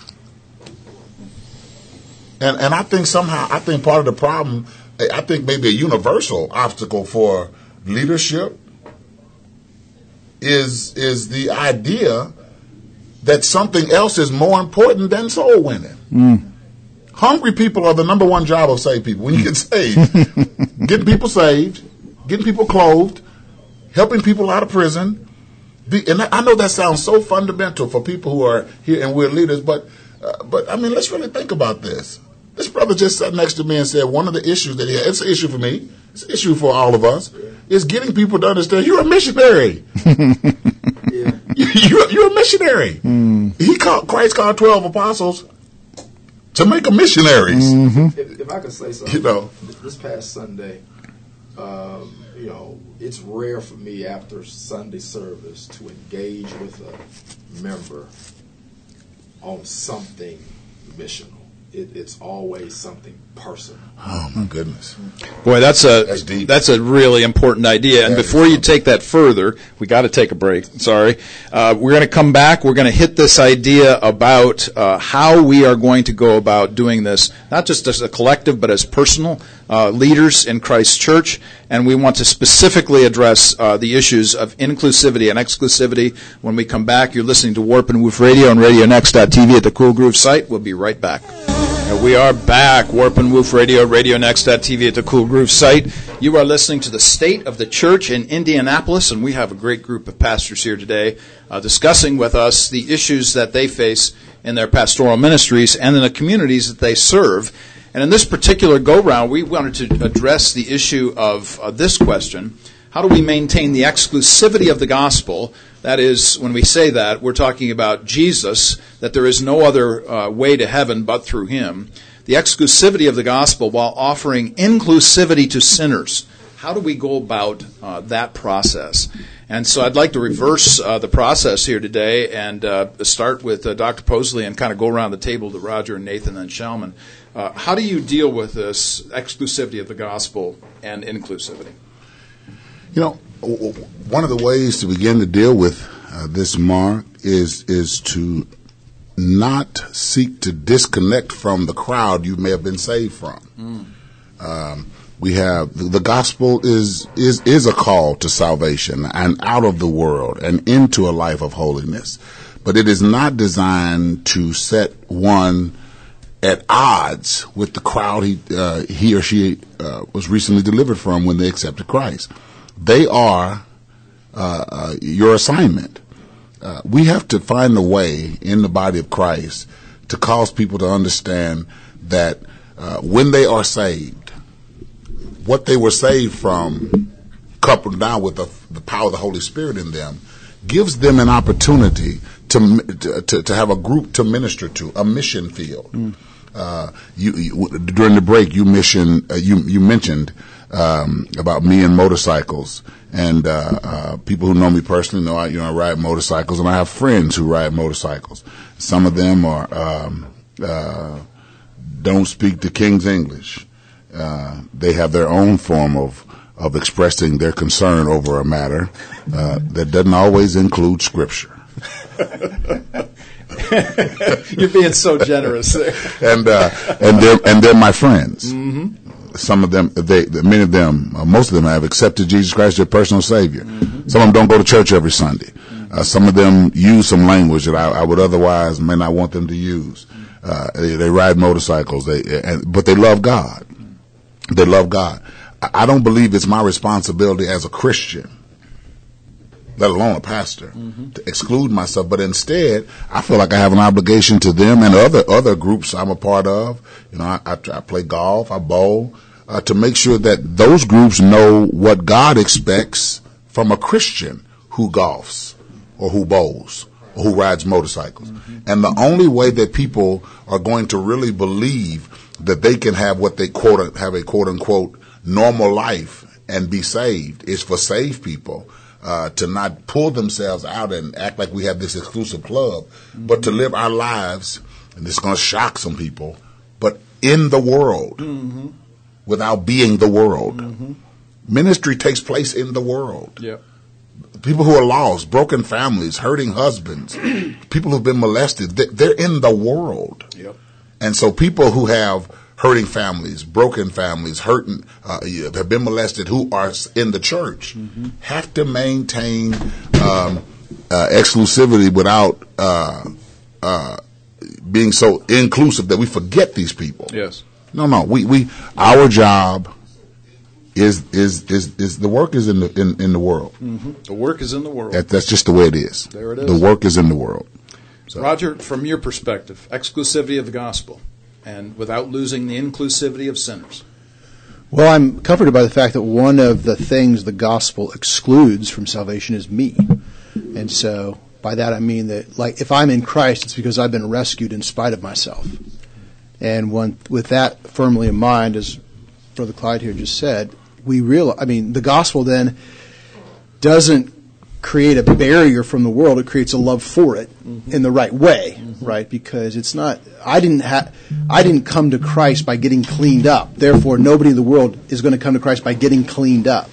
And and I think somehow I think part of the problem I think maybe a universal obstacle for leadership is is the idea that something else is more important than soul winning. Hungry people are the number one job of saved people. When you get saved, getting people saved, getting people clothed, helping people out of prison. Be, and I I know that sounds so fundamental for people who are here and we're leaders, but uh, but I mean, let's really think about this. This brother just sat next to me and said one of the issues that he had, it's an issue for me, it's an issue for all of us, is getting people to understand you're a missionary. you're, you're a missionary. He called Christ called twelve apostles to make them missionaries. If, if I could say something, You know. this past Sunday, um, you know, it's rare for me after Sunday service to engage with a member on something missional. It, it's always something personal. Oh my goodness! Boy, that's a That's deep. that's a really important idea. And before you take that further, we got to take a break. Sorry, uh, we're going to come back. We're going to hit this idea about uh, how we are going to go about doing this, not just as a collective, but as personal uh, leaders in Christ's church. And we want to specifically address uh, the issues of inclusivity and exclusivity. When we come back, you're listening to Warp and Woof Radio and RadioNext.tv at the Cool Groove site. We'll be right back. And we are back. Warp and Woof Radio, RadioNext.tv at the Cool Groove site. You are listening to the State of the Church in Indianapolis, and we have a great group of pastors here today uh, discussing with us the issues that they face in their pastoral ministries and in the communities that they serve. And in this particular go round, we wanted to address the issue of uh, this question How do we maintain the exclusivity of the gospel? That is, when we say that, we're talking about Jesus, that there is no other uh, way to heaven but through him. The exclusivity of the gospel while offering inclusivity to sinners. How do we go about uh, that process? And so I'd like to reverse uh, the process here today and uh, start with uh, Dr. Posley and kind of go around the table to Roger and Nathan and Shalman. Uh, how do you deal with this exclusivity of the gospel and inclusivity? You know, one of the ways to begin to deal with uh, this, Mark, is is to not seek to disconnect from the crowd you may have been saved from. Um, we have the, the gospel is is is a call to salvation and out of the world and into a life of holiness, but it is not designed to set one at odds with the crowd he uh, he or she uh, was recently delivered from when they accepted Christ. They are uh, uh, your assignment. Uh, we have to find a way in the body of Christ to cause people to understand that uh, when they are saved, what they were saved from, coupled down with the, the power of the Holy Spirit in them, gives them an opportunity to, to, to have a group to minister to, a mission field. Uh, you, you, during the break, you mission, uh, you, you mentioned um, about me and motorcycles, and uh, uh, people who know me personally know I, you know, I ride motorcycles, and I have friends who ride motorcycles. Some of them are um, uh, don't speak the King's English. Uh, they have their own form of of expressing their concern over a matter uh, that doesn't always include scripture. You're being so generous there. and uh, and they're and they're my friends. Some of them, they, many of them, uh, most of them have accepted Jesus Christ as their personal Savior. Some of them don't go to church every Sunday. Uh, some of them use some language that I, I would otherwise may not want them to use. Uh, they, they ride motorcycles, they, and, but they love God. They love God. I, I don't believe it's my responsibility as a Christian let alone a pastor, to exclude myself. But instead, I feel like I have an obligation to them and other other groups I'm a part of. You know, I, I, I play golf, I bowl, uh, to make sure that those groups know what God expects from a Christian who golfs or who bowls or who rides motorcycles. And the only way that people are going to really believe that they can have what they quote have a quote unquote normal life and be saved. is for saved people. Uh, to not pull themselves out and act like we have this exclusive club, but to live our lives, and it's going to shock some people, but in the world without being the world. Ministry takes place in the world. Yep. People who are lost, broken families, hurting husbands, people who've been molested, they- they're in the world. Yep. And so people who have hurting families, broken families, hurting, uh, have been molested, who are in the church, have to maintain um, uh, exclusivity without uh, uh, being so inclusive that we forget these people. Yes. No, no. We, we our job is is is, is the work is in the in, in the world. Mm-hmm. The work is in the world. That, that's just the way it is. There it The work is in the world. Roger, from your perspective, exclusivity of the gospel, and without losing the inclusivity of sinners. Well, I'm comforted by the fact that one of the things the gospel excludes from salvation is me. And so by that I mean that like if I'm in Christ it's because I've been rescued in spite of myself. And one with that firmly in mind as Brother Clyde here just said, we realize I mean the gospel then doesn't create a barrier from the world, it creates a love for it in the right way, right? Because it's not I didn't ha- I didn't come to Christ by getting cleaned up. Therefore, nobody in the world is going to come to Christ by getting cleaned up.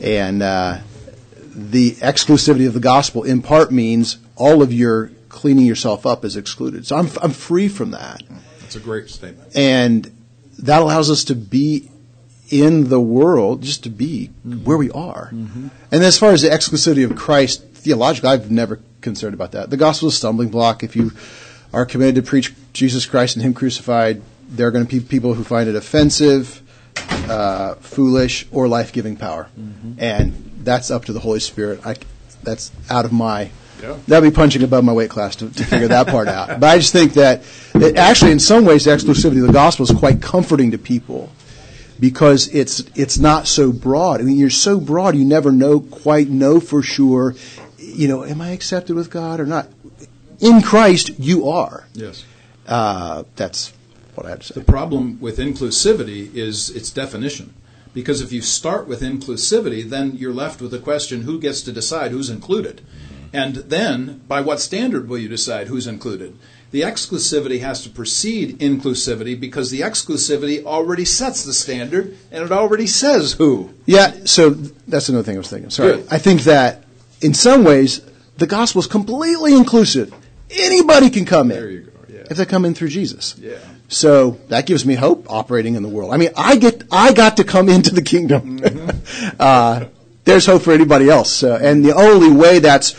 And uh, the exclusivity of the gospel in part means all of your cleaning yourself up is excluded. So I'm I'm free from that That's a great statement. and that allows us to be in the world, just to be where we are. And as far as the exclusivity of Christ, theologically, I've never concerned about that. The gospel is a stumbling block. If you are committed to preach Jesus Christ and Him crucified, there are going to be people who find it offensive, uh, foolish, or life giving power. And that's up to the Holy Spirit. I, that's out of my Yeah. That'd be punching above my weight class to, to figure that part out. But I just think that, that actually, in some ways, the exclusivity of the gospel is quite comforting to people because it's it's not so broad. I mean, you're so broad, you never know quite know for sure. You know, am I accepted with God or not? In Christ, you are. Yes. Uh, that's what I had to say. The problem with inclusivity is its definition. Because if you start with inclusivity, then you're left with the question who gets to decide who's included? And then, by what standard will you decide who's included? The exclusivity has to precede inclusivity because the exclusivity already sets the standard and it already says who. Yeah, so that's another thing I was thinking. Sorry. Good. I think that in some ways the gospel is completely inclusive. Anybody can come in. There you go, yeah. If they come in through Jesus. Yeah. So that gives me hope operating in the world. I mean, I get I got to come into the kingdom. uh, there's hope for anybody else, uh, and the only way that's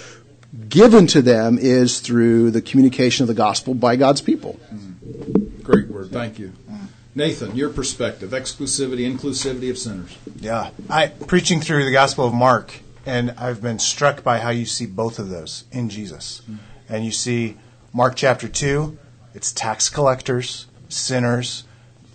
given to them is through the communication of the gospel by God's people. Mm-hmm. Great word. Thank you. Nathan, your perspective exclusivity, inclusivity of sinners. Yeah, I preaching through the Gospel of Mark, and I've been struck by how you see both of those in Jesus. Mm-hmm. And you see Mark chapter two, it's tax collectors, sinners,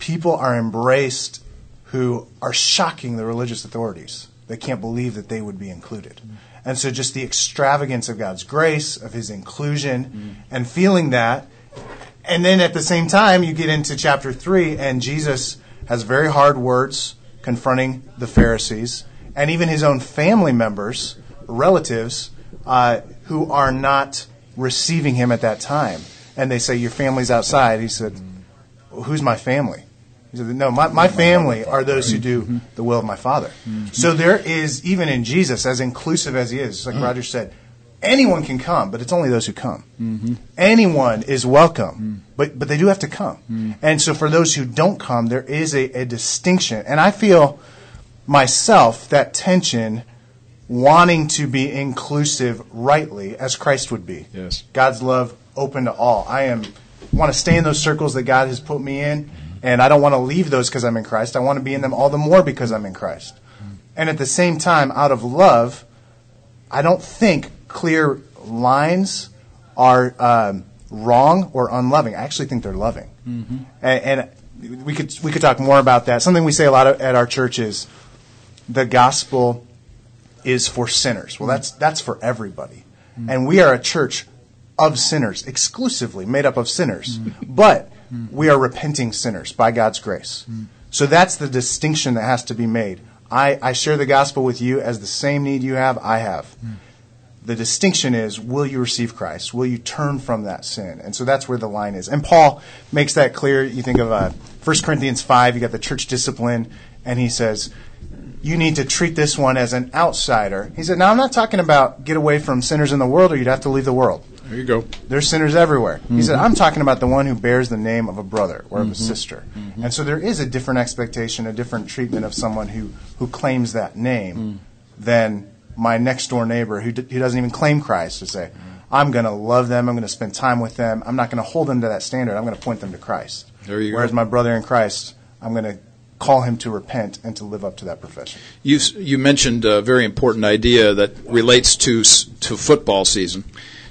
people are embraced who are shocking the religious authorities. They can't believe that they would be included. Mm-hmm. And so just the extravagance of God's grace, of his inclusion, and feeling that and then at the same time, you get into chapter 3, and Jesus has very hard words confronting the Pharisees and even his own family members, relatives, uh, who are not receiving him at that time. And they say, Your family's outside. He said, Who's my family? He said, No, my, my family are those who do the will of my Father. So there is, even in Jesus, as inclusive as he is, like Roger said, anyone can come, but it's only those who come. Anyone is welcome, but but they do have to come. And so for those who don't come, there is a, a distinction. And I feel myself that tension wanting to be inclusive rightly as Christ would be. Yes. God's love open to all. I am want to stay in those circles that God has put me in, and I don't want to leave those because I'm in Christ. I want to be in them all the more because I'm in Christ. And at the same time, out of love, I don't think clear lines are um, wrong or unloving. I actually think they're loving. Mm-hmm. And, and we could we could talk more about that. Something we say a lot of, at our church is the gospel is for sinners. Well, that's that's for everybody, mm. and we are a church of sinners, exclusively made up of sinners. Mm. But we are repenting sinners by God's grace. So that's the distinction that has to be made. I, I share the gospel with you as the same need you have, I have. The distinction is will you receive Christ? Will you turn from that sin? And so that's where the line is. And Paul makes that clear. You think of uh, 1 Corinthians 5, you got the church discipline, and he says, you need to treat this one as an outsider. He said, now I'm not talking about get away from sinners in the world or you'd have to leave the world. There you go. There's sinners everywhere. He mm-hmm. said, I'm talking about the one who bears the name of a brother or of a mm-hmm. sister. Mm-hmm. And so there is a different expectation, a different treatment of someone who, who claims that name mm. than my next door neighbor who, d- who doesn't even claim Christ to say, mm. I'm going to love them, I'm going to spend time with them, I'm not going to hold them to that standard, I'm going to point them to Christ. There you go. Whereas my brother in Christ, I'm going to call him to repent and to live up to that profession. You you mentioned a very important idea that relates to to football season.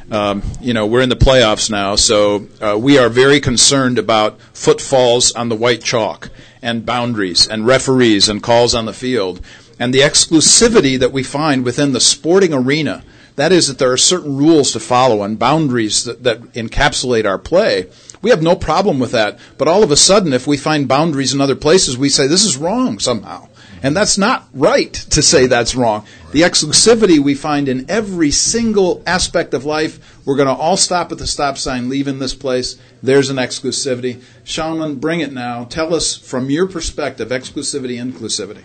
Um, you know, we're in the playoffs now, so uh, we are very concerned about footfalls on the white chalk and boundaries and referees and calls on the field and the exclusivity that we find within the sporting arena. That is, that there are certain rules to follow and boundaries that, that encapsulate our play. We have no problem with that. But all of a sudden, if we find boundaries in other places, we say this is wrong somehow. And that's not right to say that's wrong. The exclusivity we find in every single aspect of life, we're going to all stop at the stop sign, leave in this place. There's an exclusivity. Shalman, bring it now. Tell us from your perspective, exclusivity, inclusivity.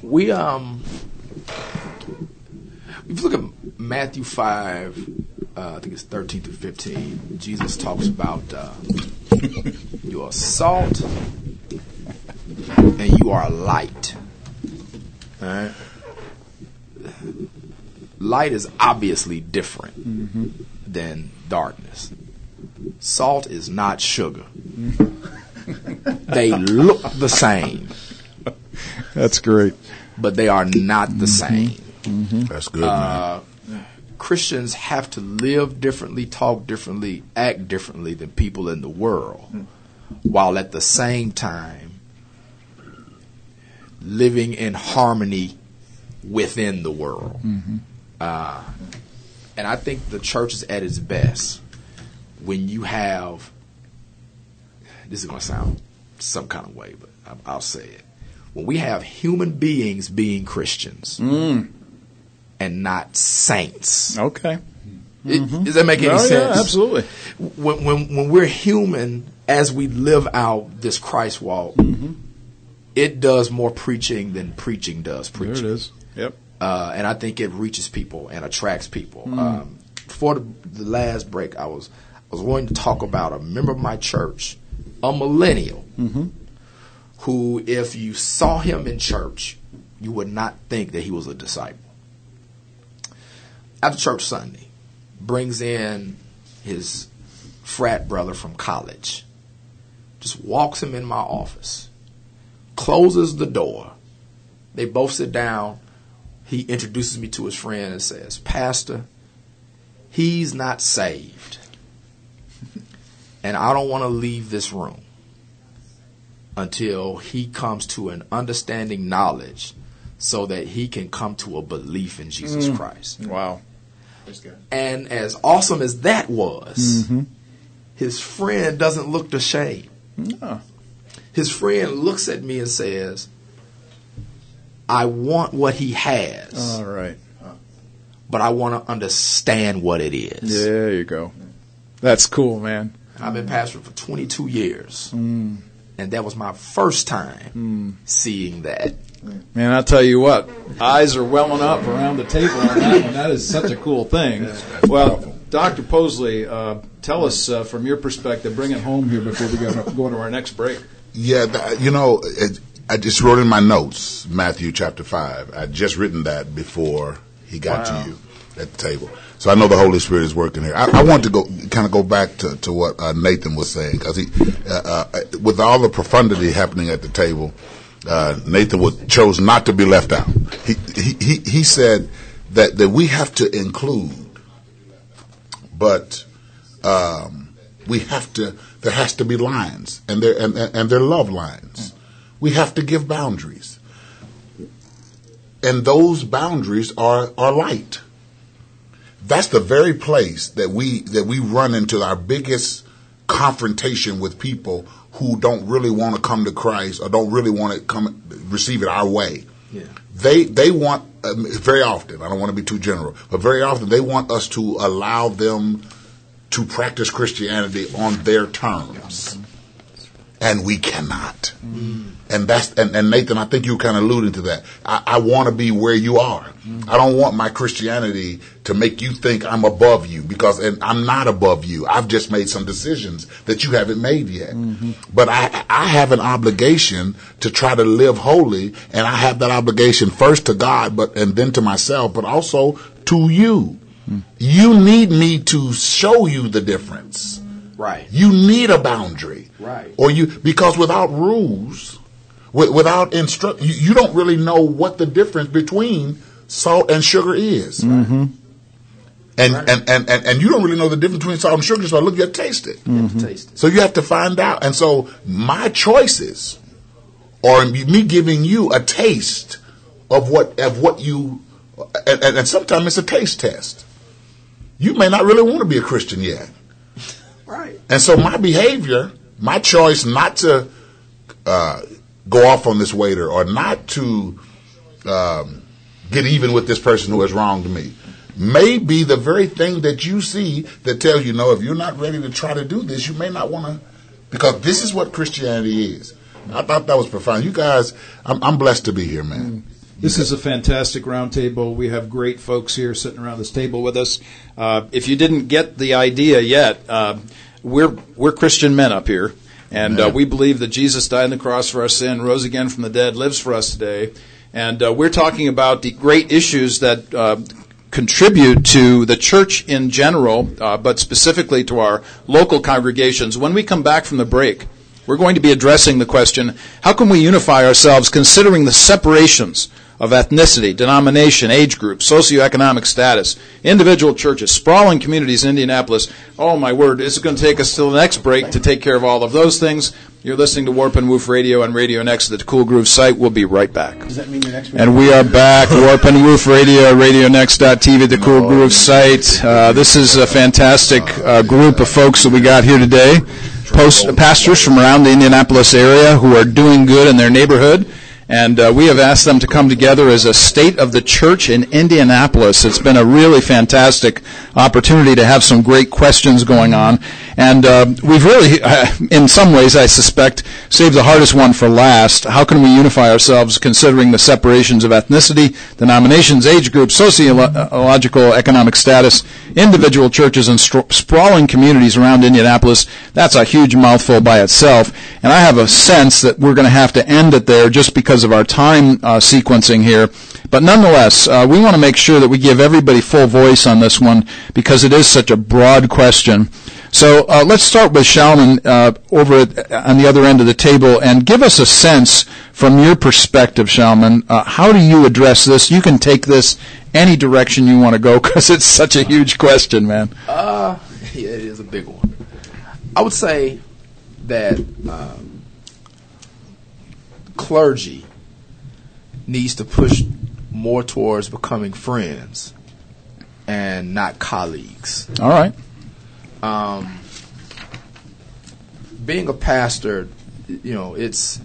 we um if you look at Matthew five, uh, I think it's thirteen through fifteen. Jesus talks about uh, you are salt and you are light. All right. Light is obviously different mm-hmm. than darkness. Salt is not sugar. Mm-hmm. they look the same That's great. but they are not the mm-hmm. same. That's good, uh, man. Christians have to live differently, talk differently, act differently than people in the world, mm. while at the same time living in harmony within the world. Mm-hmm. Uh, and I think the church is at its best when you have. This is going to sound some kind of way, but I- I'll say it. When we have human beings being Christians mm. and not saints. Okay. It- mm-hmm. does that make any Oh, sense? yeah, absolutely. When, when, when we're human, as we live out this Christ walk, mm-hmm. It does more preaching than preaching does There preaching. it is. Yep. Uh, and I think it reaches people and attracts people. Um, before the, the last break, I was I was wanting to talk about a member of my church, a millennial, who, if you saw him in church, you would not think that he was a disciple. After church Sunday, brings in his frat brother from college, just walks him in my office, closes the door. They both sit down. He introduces me to his friend and says, Pastor, he's not saved. And I don't want to leave this room until he comes to an understanding knowledge so that he can come to a belief in Jesus mm. Christ. Wow. And as awesome as that was, mm-hmm. his friend doesn't look the shame. No. His friend looks at me and says, I want what he has, All right. but I want to understand what it is. There you go. That's cool, man. I've been pastoring for 22 years, and that was my first time seeing that. Man, I'll tell you what, eyes are welling up around the table on that one. That is such a cool thing. Well, Dr. Posley, uh, tell us uh, from your perspective, bring it home here before we go, go to our next break. Yeah, th- you know, it, I just wrote in my notes Matthew chapter five. I just written that before he got Wow. to you at the table, so I know the Holy Spirit is working here. I, I want to go kind of go back to, to what uh, Nathan was saying because he, uh, uh, with all the profundity happening at the table, uh, Nathan would, chose not to be left out. He, he he he said that that we have to include, but um, we have to. There has to be lines, and they're and, and, love lines. We have to give boundaries, and those boundaries are are light. That's the very place that we that we run into our biggest confrontation with people who don't really want to come to Christ or don't really want to come receive it our way. Yeah. They they want um, very often. I don't want to be too general, but very often they want us to allow them to practice Christianity on their terms, and we cannot. And that's and, and Nathan, I think you were kind of alluding to that. I, I want to be where you are. I don't want my Christianity to make you think I'm above you because and I'm not above you. I've just made some decisions that you haven't made yet. Mm-hmm. But I I have an obligation to try to live holy, and I have that obligation first to God, but and then to myself, but also to you. You need me to show you the difference. Right. You need a boundary. Right. Or you because without rules, wi- without instruct, you, you don't really know what the difference between salt and sugar is. Mm-hmm. And, and, and, and, and you don't really know the difference between salt and sugar, so look, you have to taste it. You have to taste it. So you have to find out. And so my choices or me giving you a taste of what of what you and, and, and sometimes it's a taste test. You may not really want to be a Christian yet. Right. And so my behavior, my choice not to uh, go off on this waiter or not to um, get even with this person who has wronged me may be the very thing that you see that tells you, no, if you're not ready to try to do this, you may not want to, because this is what Christianity is. I thought that was profound. You guys, I'm, I'm blessed to be here, man. This is a fantastic roundtable. We have great folks here sitting around this table with us. Uh, if you didn't get the idea yet, uh, we're we're Christian men up here, and uh, we believe that Jesus died on the cross for our sin, rose again from the dead, lives for us today, and uh, we're talking about the great issues that. Uh, contribute to the church in general, uh, but specifically to our local congregations. When we come back from the break, we're going to be addressing the question how can we unify ourselves considering the separations of ethnicity, denomination, age group, socioeconomic status, individual churches, sprawling communities in Indianapolis? Oh, my word, it's going to take us till the next break to take care of all of those things. You're listening to Warp and Woof Radio on Radio Next at the Cool Groove site. We'll be right back. Does that mean your next And we are back, Warp and Woof Radio, RadioNext.tv, the Cool Groove site. Uh, this is a fantastic uh, group of folks that we got here today. Post pastors from around the Indianapolis area who are doing good in their neighborhood. And uh, we have asked them to come together as a state of the church in Indianapolis. It's been a really fantastic opportunity to have some great questions going on. And uh, we've really, uh, in some ways, I suspect, saved the hardest one for last. How can we unify ourselves considering the separations of ethnicity, denominations, age groups, sociological, economic status, individual churches, and sprawling communities around Indianapolis? That's a huge mouthful by itself. And I have a sense that we're going to have to end it there just because of our time uh, sequencing here. But nonetheless, uh, we want to make sure that we give everybody full voice on this one because it is such a broad question. So uh, let's start with Shalman uh, over at, on the other end of the table and give us a sense from your perspective, Shalman. Uh, how do you address this? You can take this any direction you want to go because it's such a huge question, man. Uh, yeah, it is a big one. I would say that um, clergy needs to push more towards becoming friends and not colleagues. All right. Um, being a pastor, you know, it's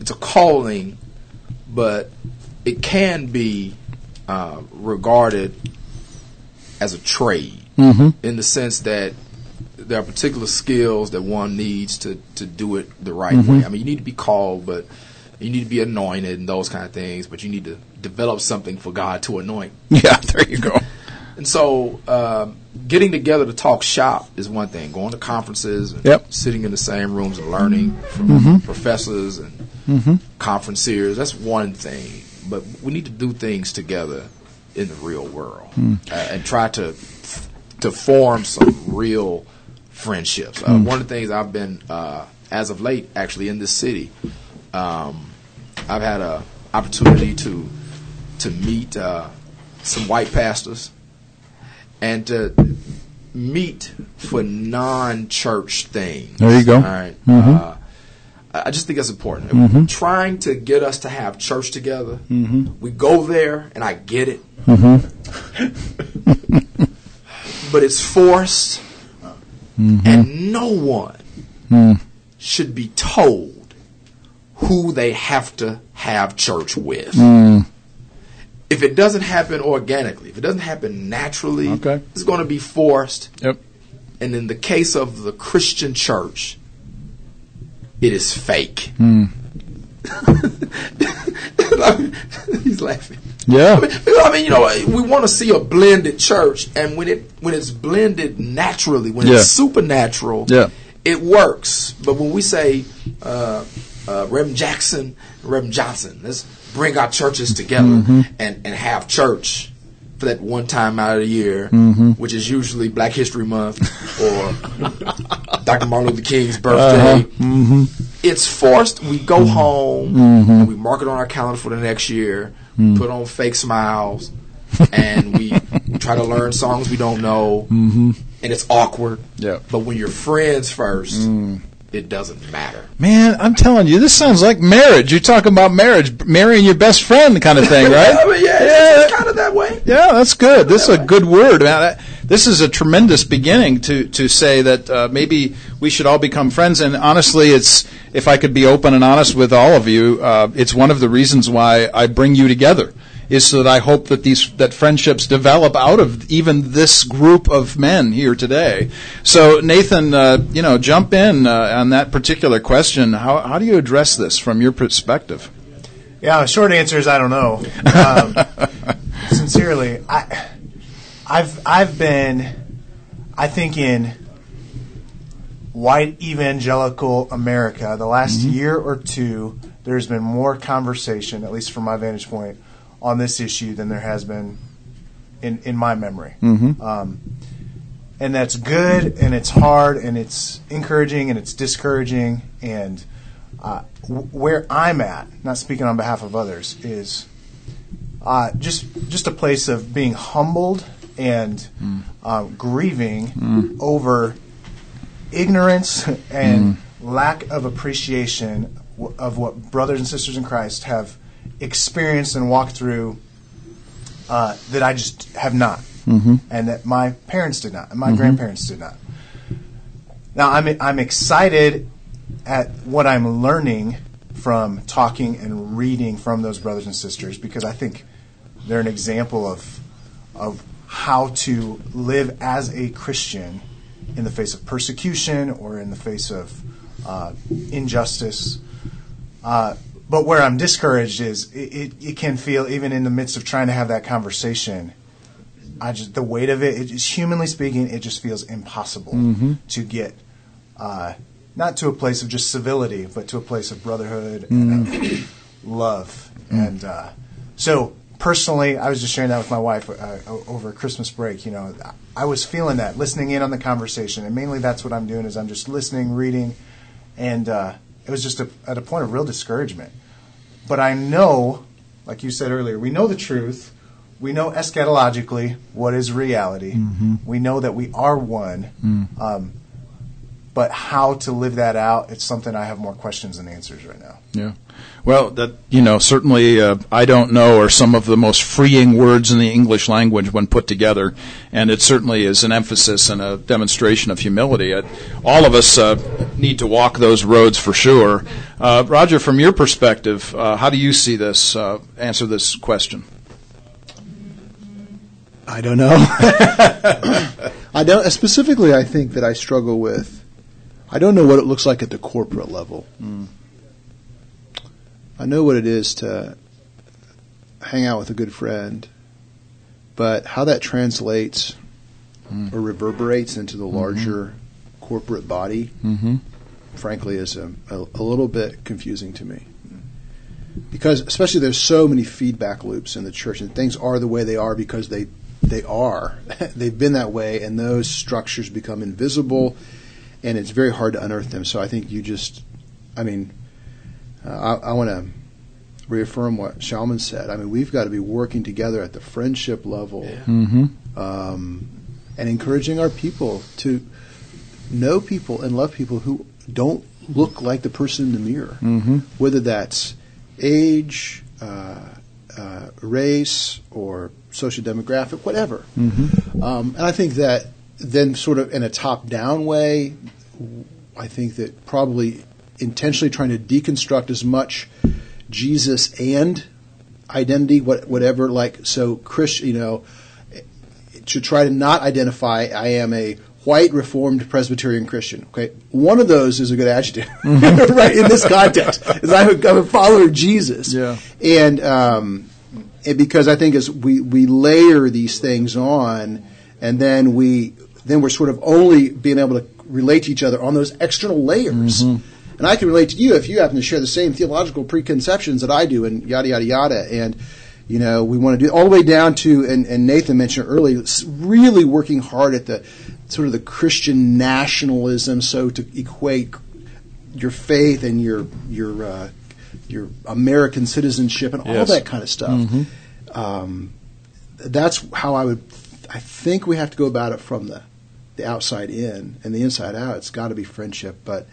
it's a calling, but it can be uh, regarded as a trade Mm-hmm. in the sense that there are particular skills that one needs to, to do it the right Mm-hmm. way. I mean, you need to be called, but you need to be anointed and those kind of things, but you need to develop something for God to anoint. Yeah, there you go. And so, um, getting together to talk shop is one thing. Going to conferences, and Yep. sitting in the same rooms and learning from professors and conferenciers, that's one thing. But we need to do things together in the real world uh, and try to to form some real friendships. Uh, one of the things I've been, uh, as of late, actually in this city, um, I've had a opportunity to to meet uh, some white pastors and to meet for non-church things. There you go. All right. Uh, I just think that's important. Mm-hmm. Trying to get us to have church together. We go there, and I get it. Mm-hmm. but it's forced. and no one should be told who they have to have church with. If it doesn't happen organically, if it doesn't happen naturally, Okay. it's going to be forced. Yep. And in the case of the Christian church, it is fake. He's laughing. Yeah. I mean, I mean, you know, we want to see a blended church, and when it when it's blended naturally, when Yeah. it's supernatural, Yeah. it works. But when we say uh, uh, Reverend Jackson, Reverend Johnson, let's bring our churches together Mm-hmm. and and have church for that one time out of the year, Mm-hmm. which is usually Black History Month or Dr. Martin Luther King's birthday. Uh-huh. Mm-hmm. It's forced. We go mm-hmm. home mm-hmm. and we mark it on our calendar for the next year. Put on fake smiles, and we try to learn songs we don't know, and it's awkward. Yeah. But when you're friends first, mm. it doesn't matter. Man, I'm telling you, this sounds like marriage. You're talking about marriage, marrying your best friend kind of thing, right? I mean, yeah, Yeah. it's, kind of that way. Yeah, that's good. This is a good word. Man, I- this is a tremendous beginning to to say that uh, maybe we should all become friends. And honestly, it's if I could be open and honest with all of you, uh, it's one of the reasons why I bring you together. Is so that I hope that these that friendships develop out of even this group of men here today. So Nathan, uh, you know, jump in uh, on that particular question. How how do you address this from your perspective? Yeah, the short answer is I don't know. Um, sincerely, I, I've I've been, I think in white evangelical America, the last year or two, there's been more conversation, at least from my vantage point, on this issue than there has been in in my memory. Um, and that's good, and it's hard, and it's encouraging, and it's discouraging, and uh, w- where I'm at, not speaking on behalf of others, is uh, just just a place of being humbled and uh, grieving over ignorance and lack of appreciation w- of what brothers and sisters in Christ have experienced and walked through uh, that I just have not, and that my parents did not, and my grandparents did not. Now I'm I'm excited at what I'm learning from talking and reading from those brothers and sisters because I think they're an example of of how to live as a Christian in the face of persecution or in the face of uh, injustice. Uh, but where I'm discouraged is it, it, it can feel even in the midst of trying to have that conversation. I just the weight of it, it just, humanly speaking, it just feels impossible to get uh, not to a place of just civility, but to a place of brotherhood and of love. And uh, so, personally, I was just sharing that with my wife uh, over Christmas break. You know, I was feeling that, listening in on the conversation, and mainly that's what I'm doing is I'm just listening, reading, and uh, it was just a, at a point of real discouragement. But I know, like you said earlier, we know the truth. We know eschatologically what is reality. We know that we are one. Um, but how to live that out, it's something I have more questions than answers right now. Yeah. Well, that you know, certainly uh, I don't know are some of the most freeing words in the English language when put together, and it certainly is an emphasis and a demonstration of humility. Uh, all of us uh, need to walk those roads for sure. Uh, Roger, from your perspective, uh, how do you see this? Uh, answer this question. I don't know. I don't specifically. I think that I struggle with. I don't know what it looks like at the corporate level. I know what it is to hang out with a good friend, but how that translates mm-hmm. or reverberates into the larger mm-hmm. corporate body, mm-hmm. frankly, is a, a, a little bit confusing to me. Because especially there's so many feedback loops in the church, and things are the way they are because they they are. They've been that way, and those structures become invisible, and it's very hard to unearth them. So I think you just, I mean, uh, I, I want to reaffirm what Shalman said. I mean, we've got to be working together at the friendship level Mm-hmm. um, and encouraging our people to know people and love people who don't look like the person in the mirror, Mm-hmm. whether that's age, uh, uh, race, or social demographic, whatever. Mm-hmm. Um, and I think that then sort of in a top-down way, I think that probably intentionally trying to deconstruct as much Jesus and identity, what, whatever. Like so, Christian, you know, to try to not identify I am a white Reformed Presbyterian Christian. Okay, one of those is a good adjective, right? In this context, is I'm a, I'm a follower of Jesus. Yeah. and um, and because I think as we we layer these things on, and then we then we're sort of only being able to relate to each other on those external layers. And I can relate to you if you happen to share the same theological preconceptions that I do, and yada yada yada. And you know, we want to do all the way down to, and, and Nathan mentioned earlier, really working hard at the sort of the Christian nationalism, so to equate your faith and your your uh, your American citizenship and all Yes. that kind of stuff. Um, that's how I would. I think we have to go about it from the the outside in and the inside out. It's got to be friendship, but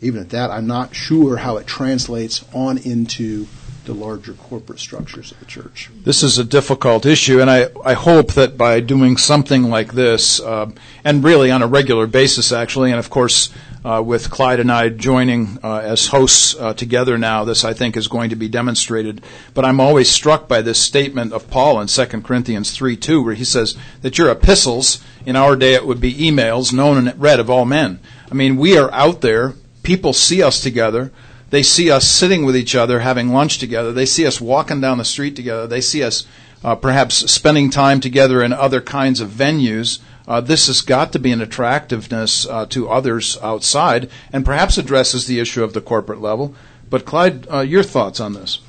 even at that, I'm not sure how it translates on into the larger corporate structures of the church. This is a difficult issue, and I, I hope that by doing something like this, uh, and really on a regular basis, actually, and of course, uh, with Clyde and I joining uh, as hosts uh, together now, this I think is going to be demonstrated. But I'm always struck by this statement of Paul in 2 Corinthians 3 2, where he says that your epistles, in our day it would be emails, known and read of all men. I mean, we are out there, people see us together. They see us sitting with each other, having lunch together. They see us walking down the street together. They see us uh, perhaps spending time together in other kinds of venues. Uh, this has got to be an attractiveness uh, to others outside and perhaps addresses the issue of the corporate level. But, Clyde, uh, your thoughts on this?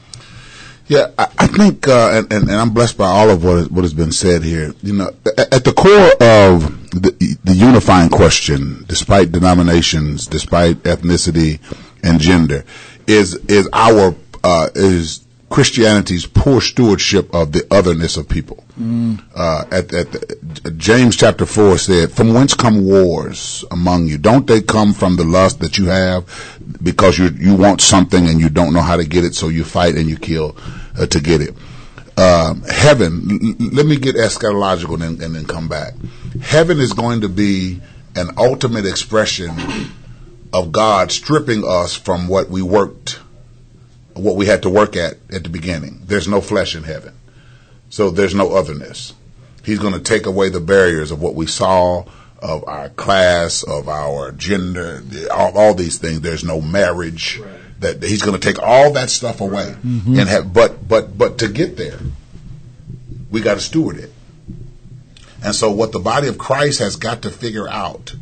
Yeah, I, I think, uh, and, and, and I'm blessed by all of what is, what has been said here. You know, at, at the core of the, the unifying question, despite denominations, despite ethnicity and gender, is is our uh, is Christianity's poor stewardship of the otherness of people. Uh, at, at the, James chapter four said, "From whence come wars among you? Don't they come from the lust that you have, because you you want something and you don't know how to get it, so you fight and you kill uh, to get it." Um, heaven. l- let me get eschatological and then, and then come back. Heaven is going to be an ultimate expression of God stripping us from what we worked, what we had to work at at the beginning. There's no flesh in heaven. So there's no otherness. He's going to take away the barriers of what we saw, of our class, of our gender, all, all these things. There's no marriage. That he's going to take all that stuff away and have. But but but to get there, we got to steward it. And so what the body of Christ has got to figure out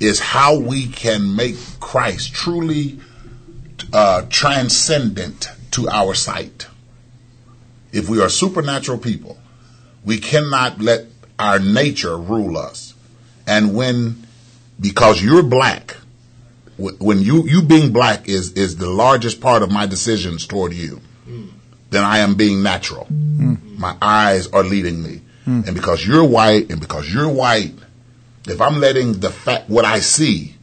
is how we can make Christ truly uh, transcendent to our sight. If we are supernatural people, we cannot let our nature rule us. And when, because you're black, when you, you being black is, is the largest part of my decisions toward you, then I am being natural. My eyes are leading me. And because you're white and because you're white, if I'm letting the fact, what I see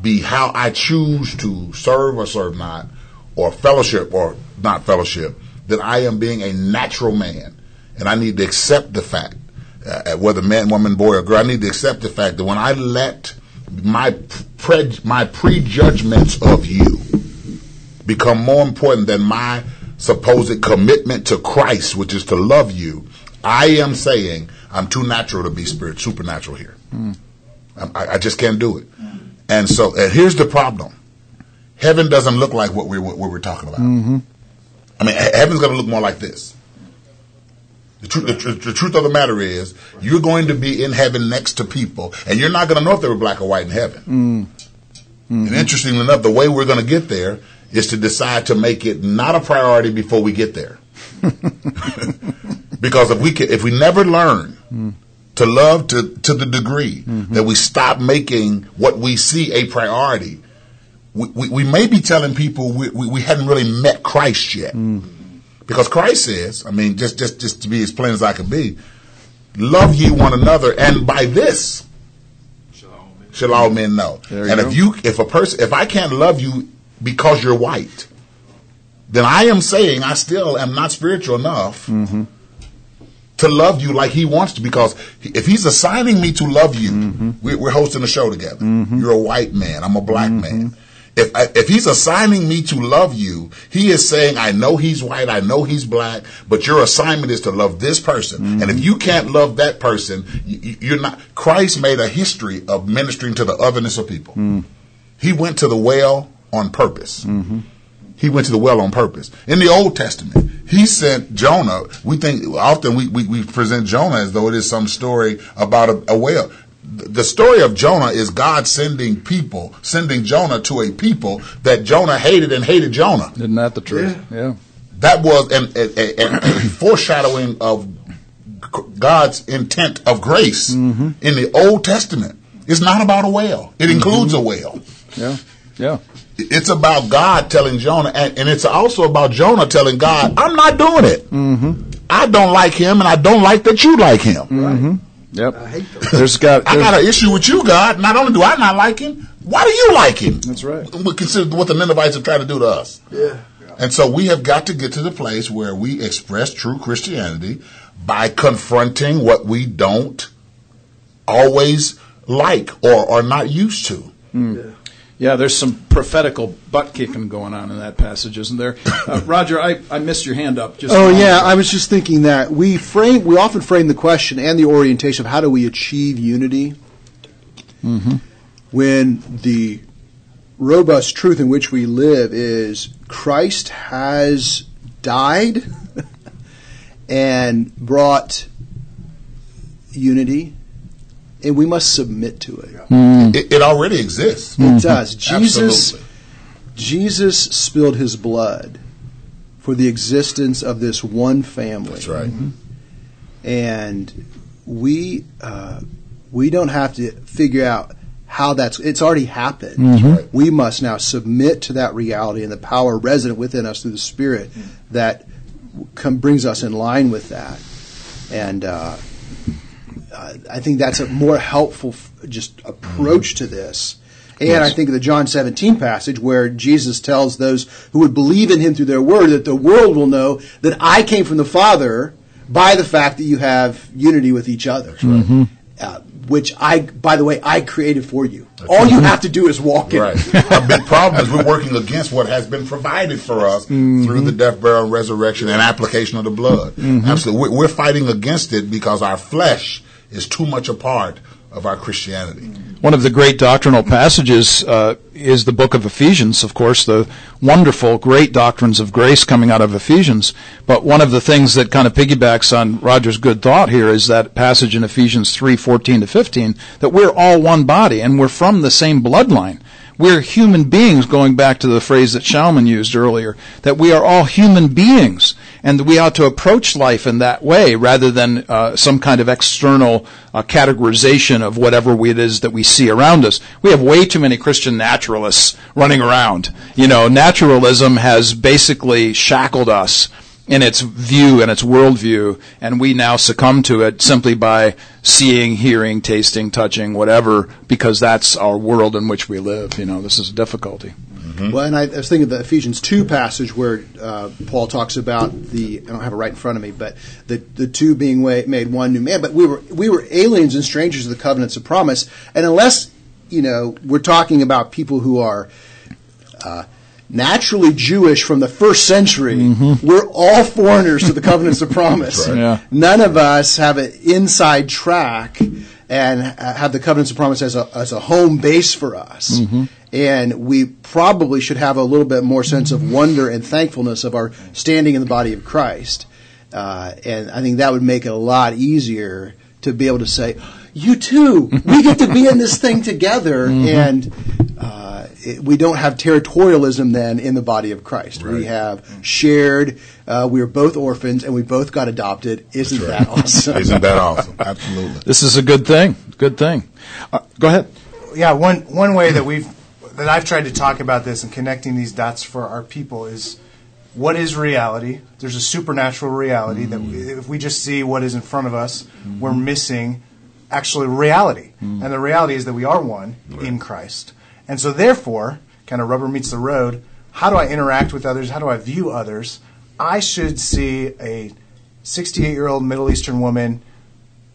be how I choose to serve or serve not, or fellowship or not fellowship, then I am being a natural man. And I need to accept the fact, uh, whether man, woman, boy, or girl, I need to accept the fact that when I let my pre- my prejudgments of you become more important than my supposed commitment to Christ, which is to love you, I am saying I'm too natural to be spirit supernatural here. I, I just can't do it. And so, and here's the problem: heaven doesn't look like what we're what we're talking about. Mm-hmm. I mean, heaven's going to look more like this. The, tru- the, tr- the truth of the matter is, you're going to be in heaven next to people, and you're not going to know if they were black or white in heaven. Mm. Mm-hmm. And interestingly enough, the way we're going to get there is to decide to make it not a priority before we get there. because if we can, if we never learn mm. to love to to the degree mm-hmm. that we stop making what we see a priority, we, we, we may be telling people we, we, we hadn't really met Christ yet. Mm. Because Christ says, I mean, just just just to be as plain as I can be, love ye one another, and by this shall all men know. There and if you, if a person, if I can't love you because you're white, then I am saying I still am not spiritual enough mm-hmm. to love you like he wants to because if he's assigning me to love you, mm-hmm. we, we're hosting a show together. Mm-hmm. You're a white man, I'm a black man. If I, if he's assigning me to love you, he is saying, I know he's white, I know he's black, but your assignment is to love this person. And if you can't love that person, you, you're not. Christ made a history of ministering to the otherness of people. Mm. He went to the well on purpose. Mm-hmm. He went to the well on purpose. In the Old Testament, he sent Jonah. We think often we, we, we present Jonah as though it is some story about a, a whale. The the story of Jonah is God sending people, sending Jonah to a people that Jonah hated and hated Jonah. Isn't that the truth? Yeah. That was an, a, a, a foreshadowing of God's intent of grace mm-hmm. in the Old Testament. It's not about a whale. It mm-hmm. includes a whale. Yeah. Yeah. It's about God telling Jonah, and, and it's also about Jonah telling God, "I'm not doing it. Mm-hmm. I don't like him, and I don't like that you like him. Mm-hmm. Yep. There's got. I got an issue with you, God. Not only do I not like him, why do you like him? That's right. Consider what the Ninevites have tried to do to us. Yeah. And so we have got to get to the place where we express true Christianity by confronting what we don't always like or are not used to. Hmm. Yeah, there's some prophetical butt kicking going on in that passage, isn't there? Uh, Roger, I, I missed your hand up. Just Oh yeah. I was just thinking that we frame we often frame the question and the orientation of how do we achieve unity when the robust truth in which we live is Christ has died and brought unity and we must submit to it. It, it already exists. It does. Jesus Absolutely. Jesus spilled his blood for the existence of this one family. That's right. And we uh, we don't have to figure out how that's it's already happened. right. We must now submit to that reality and the power resident within us through the Spirit that com- brings us in line with that. And uh, I think that's a more helpful f- just approach to this. And I think of the John 17 passage where Jesus tells those who would believe in him through their word that the world will know that I came from the Father by the fact that you have unity with each other. Mm-hmm. Uh, which I, by the way, I created for you. All you have to do is walk in. Right. Our big problem is we're working against what has been provided for us mm-hmm. through the death, burial, and resurrection and application of the blood. Mm-hmm. Absolutely. We're, we're fighting against it because our flesh is too much a part of our Christianity. One of the great doctrinal passages uh, is the book of Ephesians, of course, the wonderful, great doctrines of grace coming out of Ephesians. But one of the things that kind of piggybacks on Roger's good thought here is that passage in Ephesians 3, 14 to 15, that we're all one body and we're from the same bloodline. We're human beings, going back to the phrase that Shalman used earlier, that we are all human beings, and that we ought to approach life in that way rather than uh, some kind of external uh, categorization of whatever it is that we see around us. We have way too many Christian naturalists running around. You know, naturalism has basically shackled us in its view and its worldview, and we now succumb to it simply by seeing, hearing, tasting, touching, whatever, because that's our world in which we live. You know, this is a difficulty. Well, and I, I was thinking of the Ephesians 2 passage where uh, Paul talks about the, I don't have it right in front of me, but the, the two being wa- made one new man. But we were, we were aliens and strangers to the covenants of promise. And unless, you know, we're talking about people who are uh, naturally Jewish from the first century, we're all foreigners to the covenants of promise. right. Yeah. None of us have an inside track and have the covenants of promise as a, as a home base for us. And we probably should have a little bit more sense of wonder and thankfulness of our standing in the body of Christ. Uh, and I think that would make it a lot easier to be able to say, you too, we get to be in this thing together. And uh, it, we don't have territorialism then in the body of Christ. We have shared, uh, we are both orphans and we both got adopted. Isn't that awesome? Isn't that awesome? Absolutely. This is a good thing. Good thing. Uh, go ahead. yeah, one one way that we've that I've tried to talk about this and connecting these dots for our people is what is reality? There's a supernatural reality that we, if we just see what is in front of us, we're missing actually reality. Hmm. And the reality is that we are one in Christ. And so therefore, kind of rubber meets the road, how do I interact with others? How do I view others? I should see a 68 year old Middle Eastern woman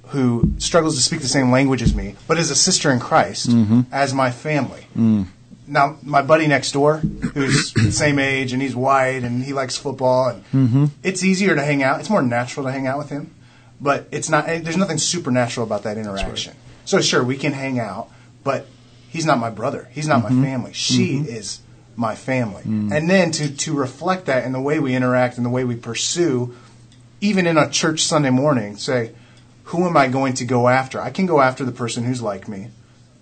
who struggles to speak the same language as me, but is a sister in Christ mm-hmm. as my family. Mm. Now, my buddy next door, who's the same age and he's white and he likes football, and mm-hmm. it's easier to hang out. It's more natural to hang out with him, but it's not. Eh, there's nothing supernatural about that interaction. So sure, we can hang out, but he's not my brother. He's not my mm-hmm. family. She mm-hmm. is my family. Mm. And then to to reflect that in the way we interact and the way we pursue, even in a church Sunday morning, say, who am I going to go after? I can go after the person who's like me,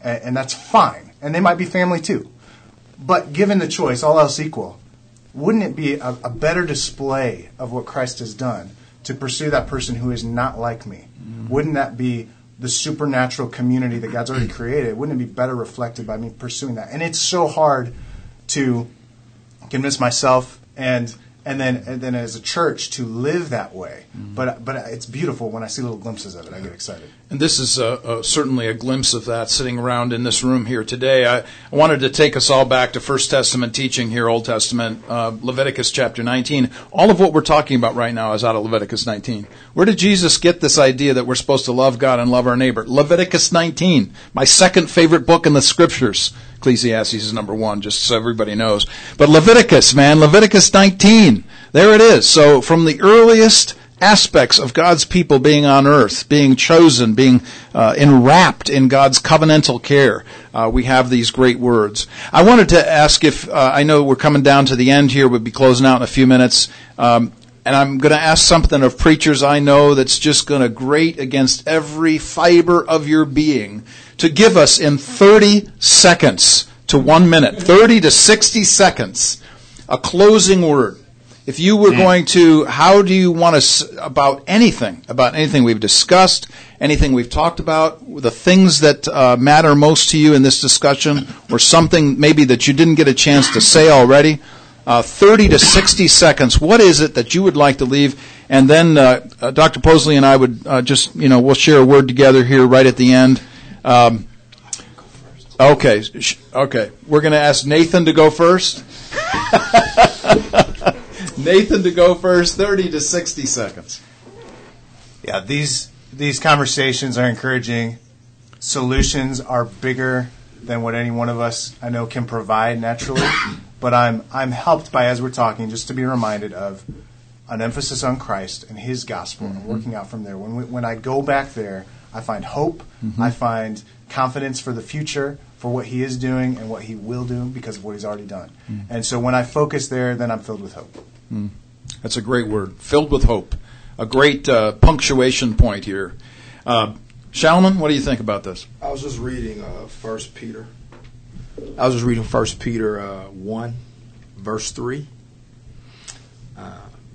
and, and that's fine. And they might be family too. But given the choice, all else equal, wouldn't it be a, a better display of what Christ has done to pursue that person who is not like me? Mm-hmm. Wouldn't that be the supernatural community that God's already created? Wouldn't it be better reflected by me pursuing that? And it's so hard to convince myself and and then and then as a church to live that way. But but it's beautiful when I see little glimpses of it. I get excited. And this is uh, uh, certainly a glimpse of that sitting around in this room here today. I, I wanted to take us all back to First Testament teaching here, Old Testament, uh, Leviticus chapter 19. All of what we're talking about right now is out of Leviticus 19. Where did Jesus get this idea that we're supposed to love God and love our neighbor? Leviticus 19, my second favorite book in the scriptures. Ecclesiastes is number one, just so everybody knows. But Leviticus, man, Leviticus 19. There it is. So from the earliest aspects of God's people being on earth, being chosen, being uh, enwrapped in God's covenantal care. Uh, we have these great words. I wanted to ask if, uh, I know we're coming down to the end here, we'll be closing out in a few minutes. Um, and I'm going to ask something of preachers I know that's just going to grate against every fiber of your being to give us in 30 seconds to one minute, 30 to 60 seconds, a closing word. If you were going to, how do you want to, about anything, about anything we've discussed, anything we've talked about, the things that uh, matter most to you in this discussion, or something maybe that you didn't get a chance to say already, uh, 30 to 60 seconds, what is it that you would like to leave? And then uh, uh, Dr. Posley and I would uh, just, you know, we'll share a word together here right at the end. Um, okay, okay. We're going to ask Nathan to go first. Nathan to go first, 30 to 60 seconds. Yeah, these these conversations are encouraging. Solutions are bigger than what any one of us I know can provide naturally. but I'm I'm helped by as we're talking just to be reminded of an emphasis on Christ and His gospel and working out from there. When we, when I go back there, I find hope. I find confidence for the future, for what He is doing and what He will do because of what He's already done. And so when I focus there, then I'm filled with hope. That's a great word. Filled with hope. A great uh, punctuation point here. Uh, Shalman, what do you think about this? I was just reading uh, First Peter. I was just reading First Peter uh, one, verse three.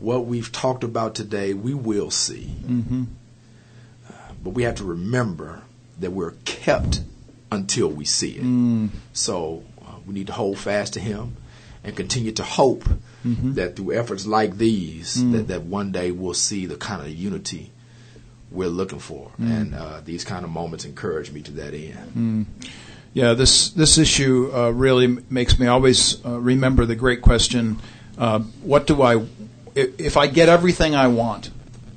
What we've talked about today, we will see. Uh, but we have to remember that we're kept until we see it. So uh, we need to hold fast to Him and continue to hope that through efforts like these, that, that one day we'll see the kind of unity we're looking for. And uh, these kind of moments encourage me to that end. Yeah, this this issue uh, really makes me always uh, remember the great question: uh, What do I, if, if I get everything I want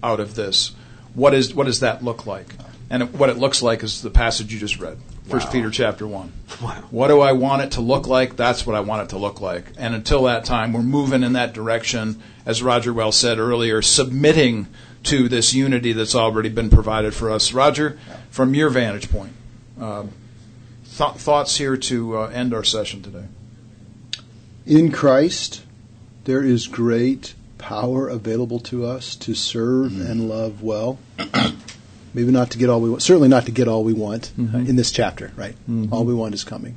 out of this, what is what does that look like? And what it looks like is the passage you just read, First Wow. Peter chapter one. Wow. What do I want it to look like? That's what I want it to look like. And until that time, we're moving in that direction, as Roger well said earlier, submitting to this unity that's already been provided for us. Roger, from your vantage point, uh, th- thoughts here to uh, end our session today. In Christ, there is great power available to us to serve and love well. Maybe not to get all we want, certainly not to get all we want uh, in this chapter, right? All we want is coming.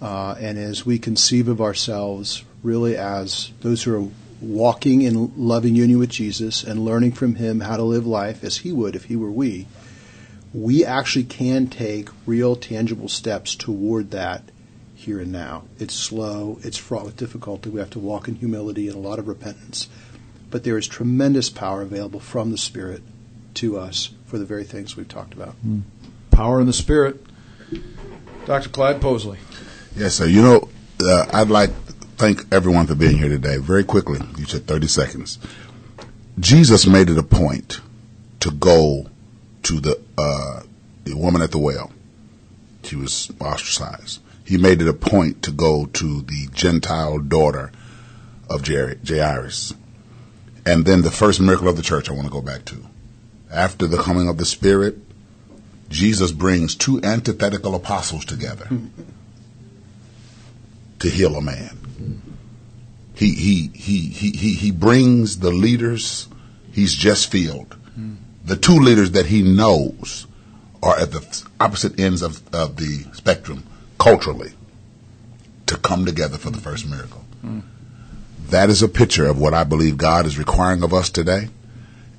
Uh, and as we conceive of ourselves really as those who are walking in loving union with Jesus and learning from Him how to live life as He would if He were we, we actually can take real, tangible steps toward that here and now. It's slow, it's fraught with difficulty. We have to walk in humility and a lot of repentance. But there is tremendous power available from the Spirit to us for the very things we've talked about. Mm. Power in the Spirit. Dr. Clyde Posley. Yes, sir. You know, uh, I'd like to thank everyone for being here today. Very quickly, you said 30 seconds. Jesus made it a point to go to the uh, the woman at the well. She was ostracized. He made it a point to go to the Gentile daughter of Jairus. And then the first miracle of the church I want to go back to. After the coming of the Spirit, Jesus brings two antithetical apostles together to heal a man. He, he, he, he, he, he brings the leaders he's just filled the two leaders that he knows are at the opposite ends of, of the spectrum culturally to come together for the first miracle. Mm. That is a picture of what I believe God is requiring of us today.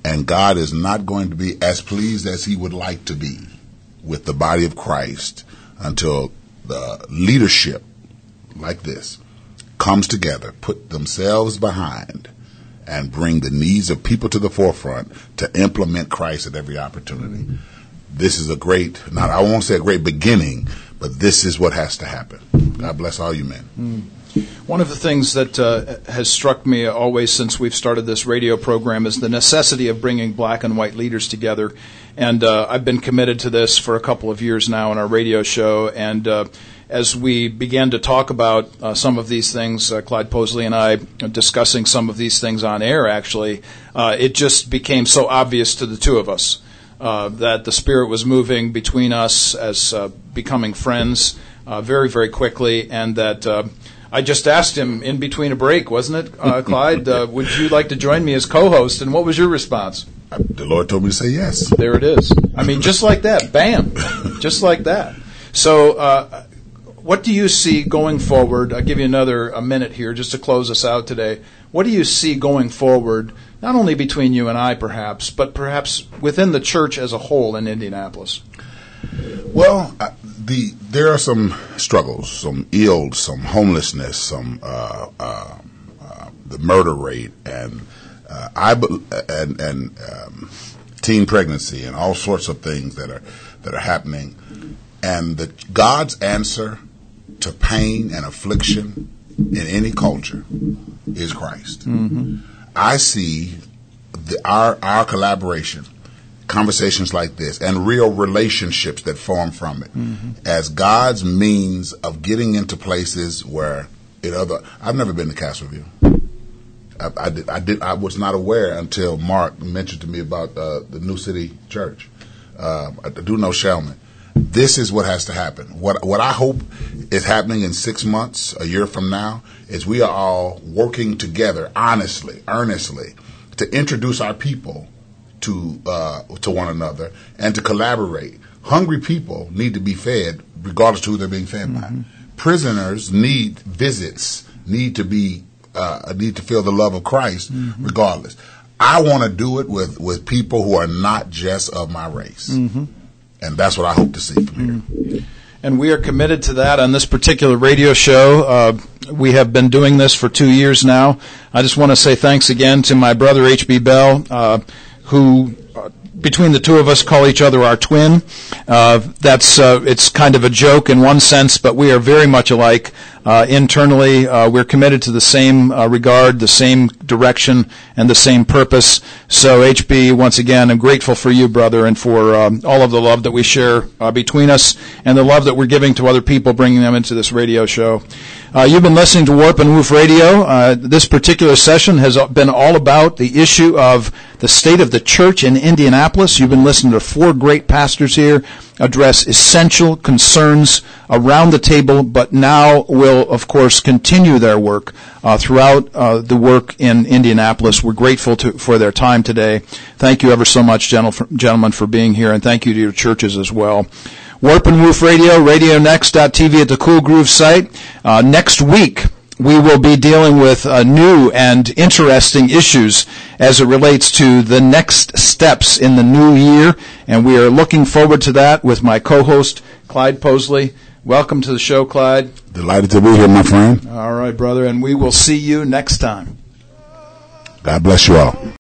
And God is not going to be as pleased as he would like to be with the body of Christ until the leadership like this comes together, put themselves behind, and bring the needs of people to the forefront to implement Christ at every opportunity. This is a great, not I won't say a great beginning, but this is what has to happen. God bless all you men. Mm. One of the things that uh, has struck me always since we've started this radio program is the necessity of bringing black and white leaders together. And uh, I've been committed to this for a couple of years now in our radio show. And uh, as we began to talk about uh, some of these things, uh, Clyde Posley and I discussing some of these things on air, actually, uh, it just became so obvious to the two of us that the Spirit was moving between us as becoming friends uh, very, very quickly, and that. I just asked him in between a break, wasn't it, Clyde? would you like to join me as co-host? And what was your response? The Lord told me to say yes. There it is. I mean, just like that, bam, just like that. So, uh, what do you see going forward? I'll give you another a minute here just to close us out today. What do you see going forward, not only between you and I, perhaps, but perhaps within the church as a whole in Indianapolis? Well, uh, the there are some struggles, some ills, some homelessness, some uh, uh, uh the murder rate, and uh, I and and um, teen pregnancy, and all sorts of things that are that are happening. And the God's answer to pain and affliction in any culture is Christ. Mm-hmm. I see the, our our collaboration, conversations like this, and real relationships that form from it mm-hmm. as God's means of getting into places where it other. I've never been to Castleview. I, I, did, I did. I was not aware until Mark mentioned to me about uh, the New City Church. Uh, I do know Shalman this is what has to happen. What what I hope is happening in six months, a year from now, is we are all working together, honestly, earnestly, to introduce our people to uh, to one another and to collaborate. Hungry people need to be fed, regardless of who they're being fed mm-hmm. by. Prisoners need visits, need to be uh, need to feel the love of Christ, mm-hmm. regardless. I want to do it with with people who are not just of my race. Mm-hmm and that's what I hope to see from here. And we are committed to that on this particular radio show. Uh, we have been doing this for two years now. I just want to say thanks again to my brother H.B. Bell, uh, who uh, between the two of us call each other our twin. Uh, that's uh, it's kind of a joke in one sense, but we are very much alike. Uh, internally, uh, we're committed to the same uh, regard, the same direction, and the same purpose. So, HB, once again, I'm grateful for you, brother, and for um, all of the love that we share uh, between us and the love that we're giving to other people, bringing them into this radio show. Uh, you've been listening to Warp and Woof Radio. Uh, this particular session has been all about the issue of the state of the church in Indianapolis. You've been listening to four great pastors here address essential concerns around the table, but now will, of course, continue their work uh, throughout uh, the work in Indianapolis. We're grateful to, for their time today. Thank you ever so much, gentlemen, for being here, and thank you to your churches as well. Warp and Woof Radio, RadioNext.tv at the Cool Groove site. Uh, next week, we will be dealing with uh, new and interesting issues as it relates to the next steps in the new year, and we are looking forward to that with my co-host Clyde Posley. Welcome to the show, Clyde. Delighted to be here, my friend. All right, brother, and we will see you next time. God bless you all.